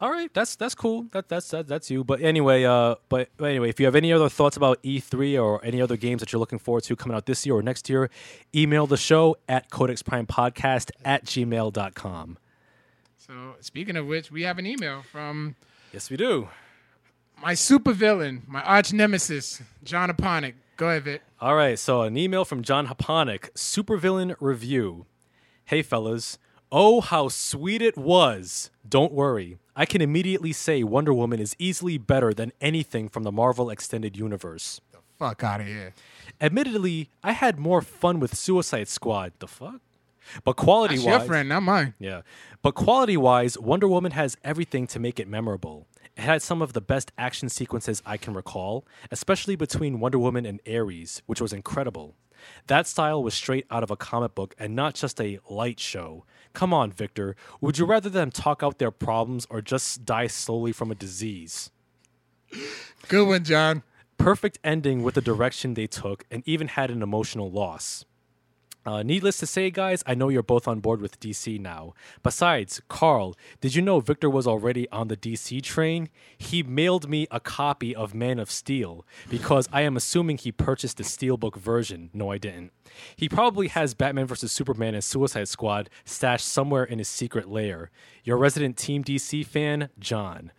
All right, that's that's cool. That that's that, that's you. But anyway, uh, but, but anyway, if you have any other thoughts about E3 or any other games that you're looking forward to coming out this year or next year, email the show at codexprimepodcast at gmail.com. So speaking of which, we have an email from Yes, we do. my supervillain, my arch nemesis, John Aponic. Go ahead, Vit. All right, so an email from John Haponic, Supervillain Review. Hey, fellas. Oh, how sweet it was. Don't worry. I can immediately say Wonder Woman is easily better than anything from the Marvel Extended Universe. The fuck out of here. Admittedly, I had more fun with Suicide Squad. The fuck? But quality That's wise, your friend, not mine. yeah. But quality wise, Wonder Woman has everything to make it memorable. It had some of the best action sequences I can recall, especially between Wonder Woman and Ares, which was incredible. That style was straight out of a comic book and not just a light show. Come on, Victor. Would you rather them talk out their problems or just die slowly from a disease? Good one, John. Perfect ending with the direction they took and even had an emotional loss. Uh, needless to say, guys, I know you're both on board with DC now. Besides, Carl, did you know Victor was already on the DC train? He mailed me a copy of Man of Steel because I am assuming he purchased the Steelbook version. No, I didn't. He probably has Batman vs. Superman and Suicide Squad stashed somewhere in his secret lair. Your resident Team DC fan, John.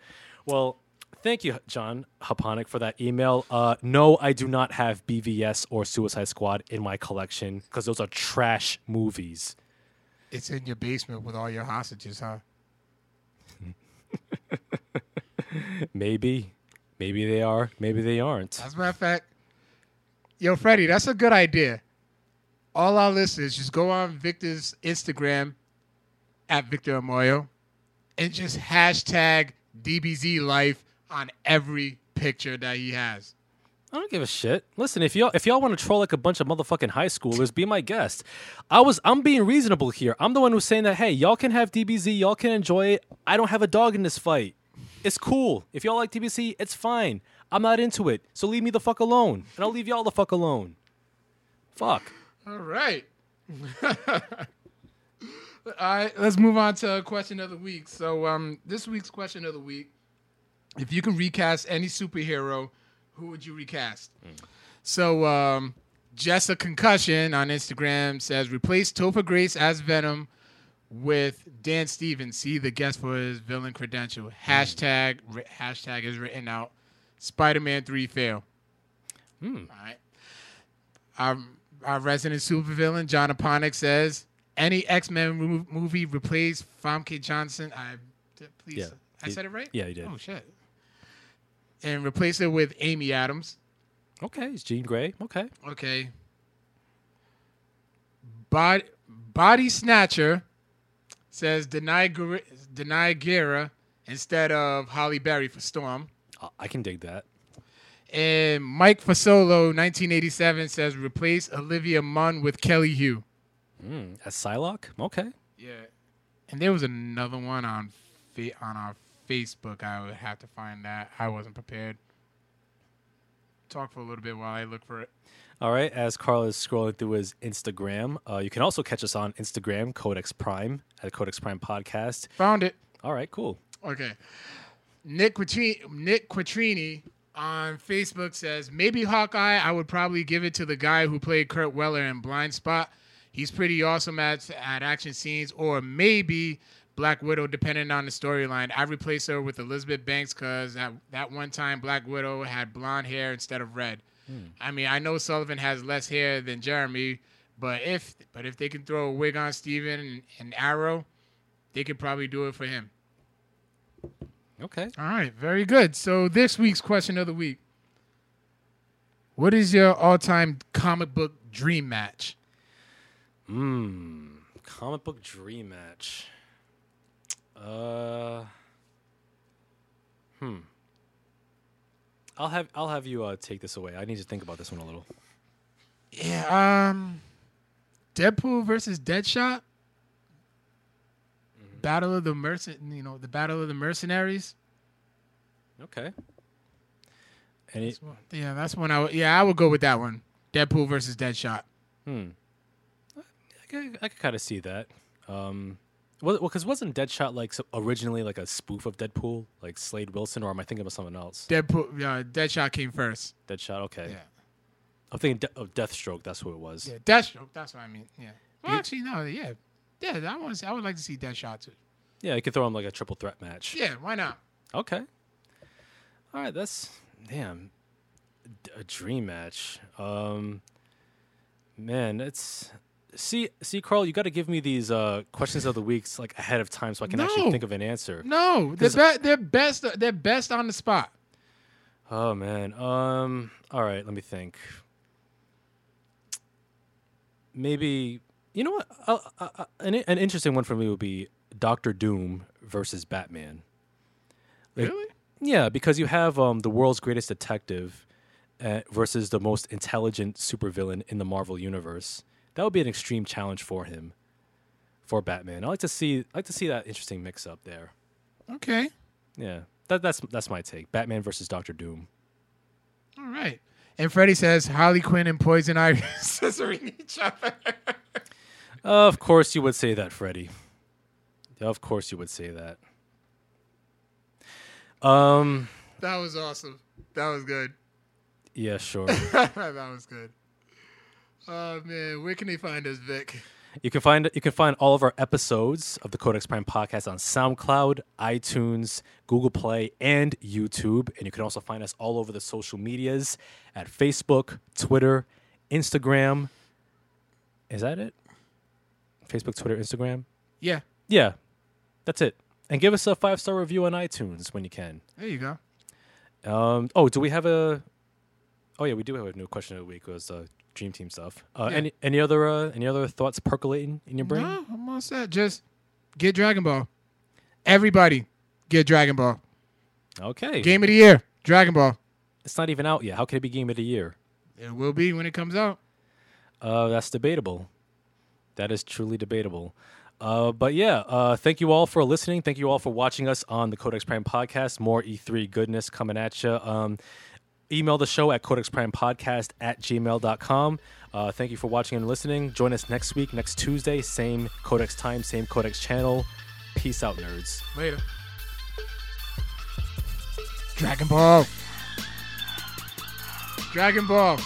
Well, Thank you, John Haponic, for that email. Uh, no, I do not have BVS or Suicide Squad in my collection because those are trash movies. It's in your basement with all your hostages, huh? Maybe. Maybe they are. Maybe they aren't. As a matter of fact, yo, Freddie, that's a good idea. All our listeners just go on Victor's Instagram at Victor Amoyo and just hashtag DBZ life on every picture that he has. I don't give a shit. Listen, if y'all if y'all want to troll like a bunch of motherfucking high schoolers, be my guest. I was I'm being reasonable here. I'm the one who's saying that hey, y'all can have DBZ, y'all can enjoy it. I don't have a dog in this fight. It's cool. If y'all like DBZ, it's fine. I'm not into it. So leave me the fuck alone. And I'll leave y'all the fuck alone. Fuck. All right. All right, let's move on to question of the week. So, um, this week's question of the week: If you can recast any superhero, who would you recast? So, um, Jessa Concussion on Instagram says replace Topher Grace as Venom with Dan Stevens. See the guest for his villain credential. Hashtag ri- hashtag is written out. Spider-Man three fail. Hmm. All right. Our, our resident supervillain, John Aponic, says any X Men mo- movie replace Famke Janssen. I please, Yeah. I said it right. Yeah, you did. Oh shit. And replace it with Amy Adams. Okay, it's Jean Grey. Okay. Okay. Body Body Snatcher says Danai Danai Gurira instead of Halle Berry for Storm. I- can dig that. And Mike Fasolo, 1987, says replace Olivia Munn with Kelly Hu. Mm, as Psylocke? Okay. Yeah. And there was another one on on our Facebook. I would have to find that. I wasn't prepared. Talk for a little bit while I look for it. All right, as Carl is scrolling through his Instagram, uh, you can also catch us on Instagram, Codex Prime, at Codex Prime Podcast. Found it. All right, cool. Okay. Nick Quattrini, Nick Quattrini on Facebook says maybe Hawkeye. I would probably give it to the guy who played Kurt Weller in Blindspot. He's pretty awesome at at action scenes. Or maybe Black Widow, depending on the storyline. I replace her with Elizabeth Banks because at that one time Black Widow had blonde hair instead of red. Hmm. I mean, I know Sullivan has less hair than Jeremy, but if but if they can throw a wig on Steven and, and Arrow, they could probably do it for him. Okay. All right, very good. So this week's question of the week: What is your all-time comic book dream match? Mmm. Comic book dream match. Uh. Hmm. I'll have I'll have you uh, take this away. I need to think about this one a little. Yeah, um, Deadpool versus Deadshot. Battle of the mercen, you know, the Battle of the Mercenaries. Okay. Any? That's one- Yeah, that's one. I would, yeah, I would go with that one. Deadpool versus Deadshot. Hmm. I could, I could kind of see that. Um. Well, because wasn't Deadshot like originally like a spoof of Deadpool, like Slade Wilson, or am I thinking of someone else? Deadpool, uh, Deadshot came first. Deadshot. Okay. Yeah, I'm thinking de- of Deathstroke. That's who it was. yeah, Deathstroke. That's what I mean. Yeah. Well, You- actually, no. Yeah, yeah. I want. I would like to see Deadshot too. Yeah, you could throw him like a triple threat match. Yeah, why not? Okay. All right, that's damn a dream match. Um, man, it's see see Carl. You got to give me these uh questions of the weeks like ahead of time so I can actually think of an answer. No, they're be- they're best. They're best on the spot. Oh man. Um. All right. Let me think. Maybe you know what? Uh, uh, uh, an an interesting one for me would be Doctor Doom versus Batman. Like, Really? Yeah, because you have um, the world's greatest detective uh, versus the most intelligent supervillain in the Marvel universe. That would be an extreme challenge for him, for Batman. I like to see, I like to see that interesting mix up there. Okay. Yeah, that, that's that's my take. Batman versus Doctor Doom. All right. And Freddie says Harley Quinn and Poison Ivy scissoring each other. Of course you would say that, Freddie. Of course you would say that. Um. That was awesome. That was good. Yeah, sure. that was good. Oh man, where can they find us, Vic? You can find you can find all of our episodes of the Codex Prime podcast on SoundCloud, iTunes, Google Play, and YouTube. And you can also find us all over the social medias at Facebook, Twitter, Instagram. Is that it? Facebook, Twitter, Instagram. Yeah, Yeah, that's it. And give us a five star review on iTunes when you can. there you go. Um, oh, do we have a? Oh yeah, we do have a new question of the week. It was uh, Dream Team stuff. Uh, Yeah. Any any other uh, any other thoughts percolating in your brain? No, I'm all set. Just get Dragon Ball. Everybody, get Dragon Ball. Okay, Game of the year, Dragon Ball. it's not even out yet. How can it be Game of the Year? It will be when it comes out. Uh, that's debatable. That is truly debatable. Uh, but yeah, uh, thank you all for listening. Thank you all for watching us on the Codex Prime podcast. More E3 goodness coming at you. Um, email the show at codexprimepodcast at gmail.com. Uh, thank you for watching and listening. Join us next week, next Tuesday, same Codex time, same Codex channel. Peace out, nerds. Later. Dragon Ball. Dragon Ball.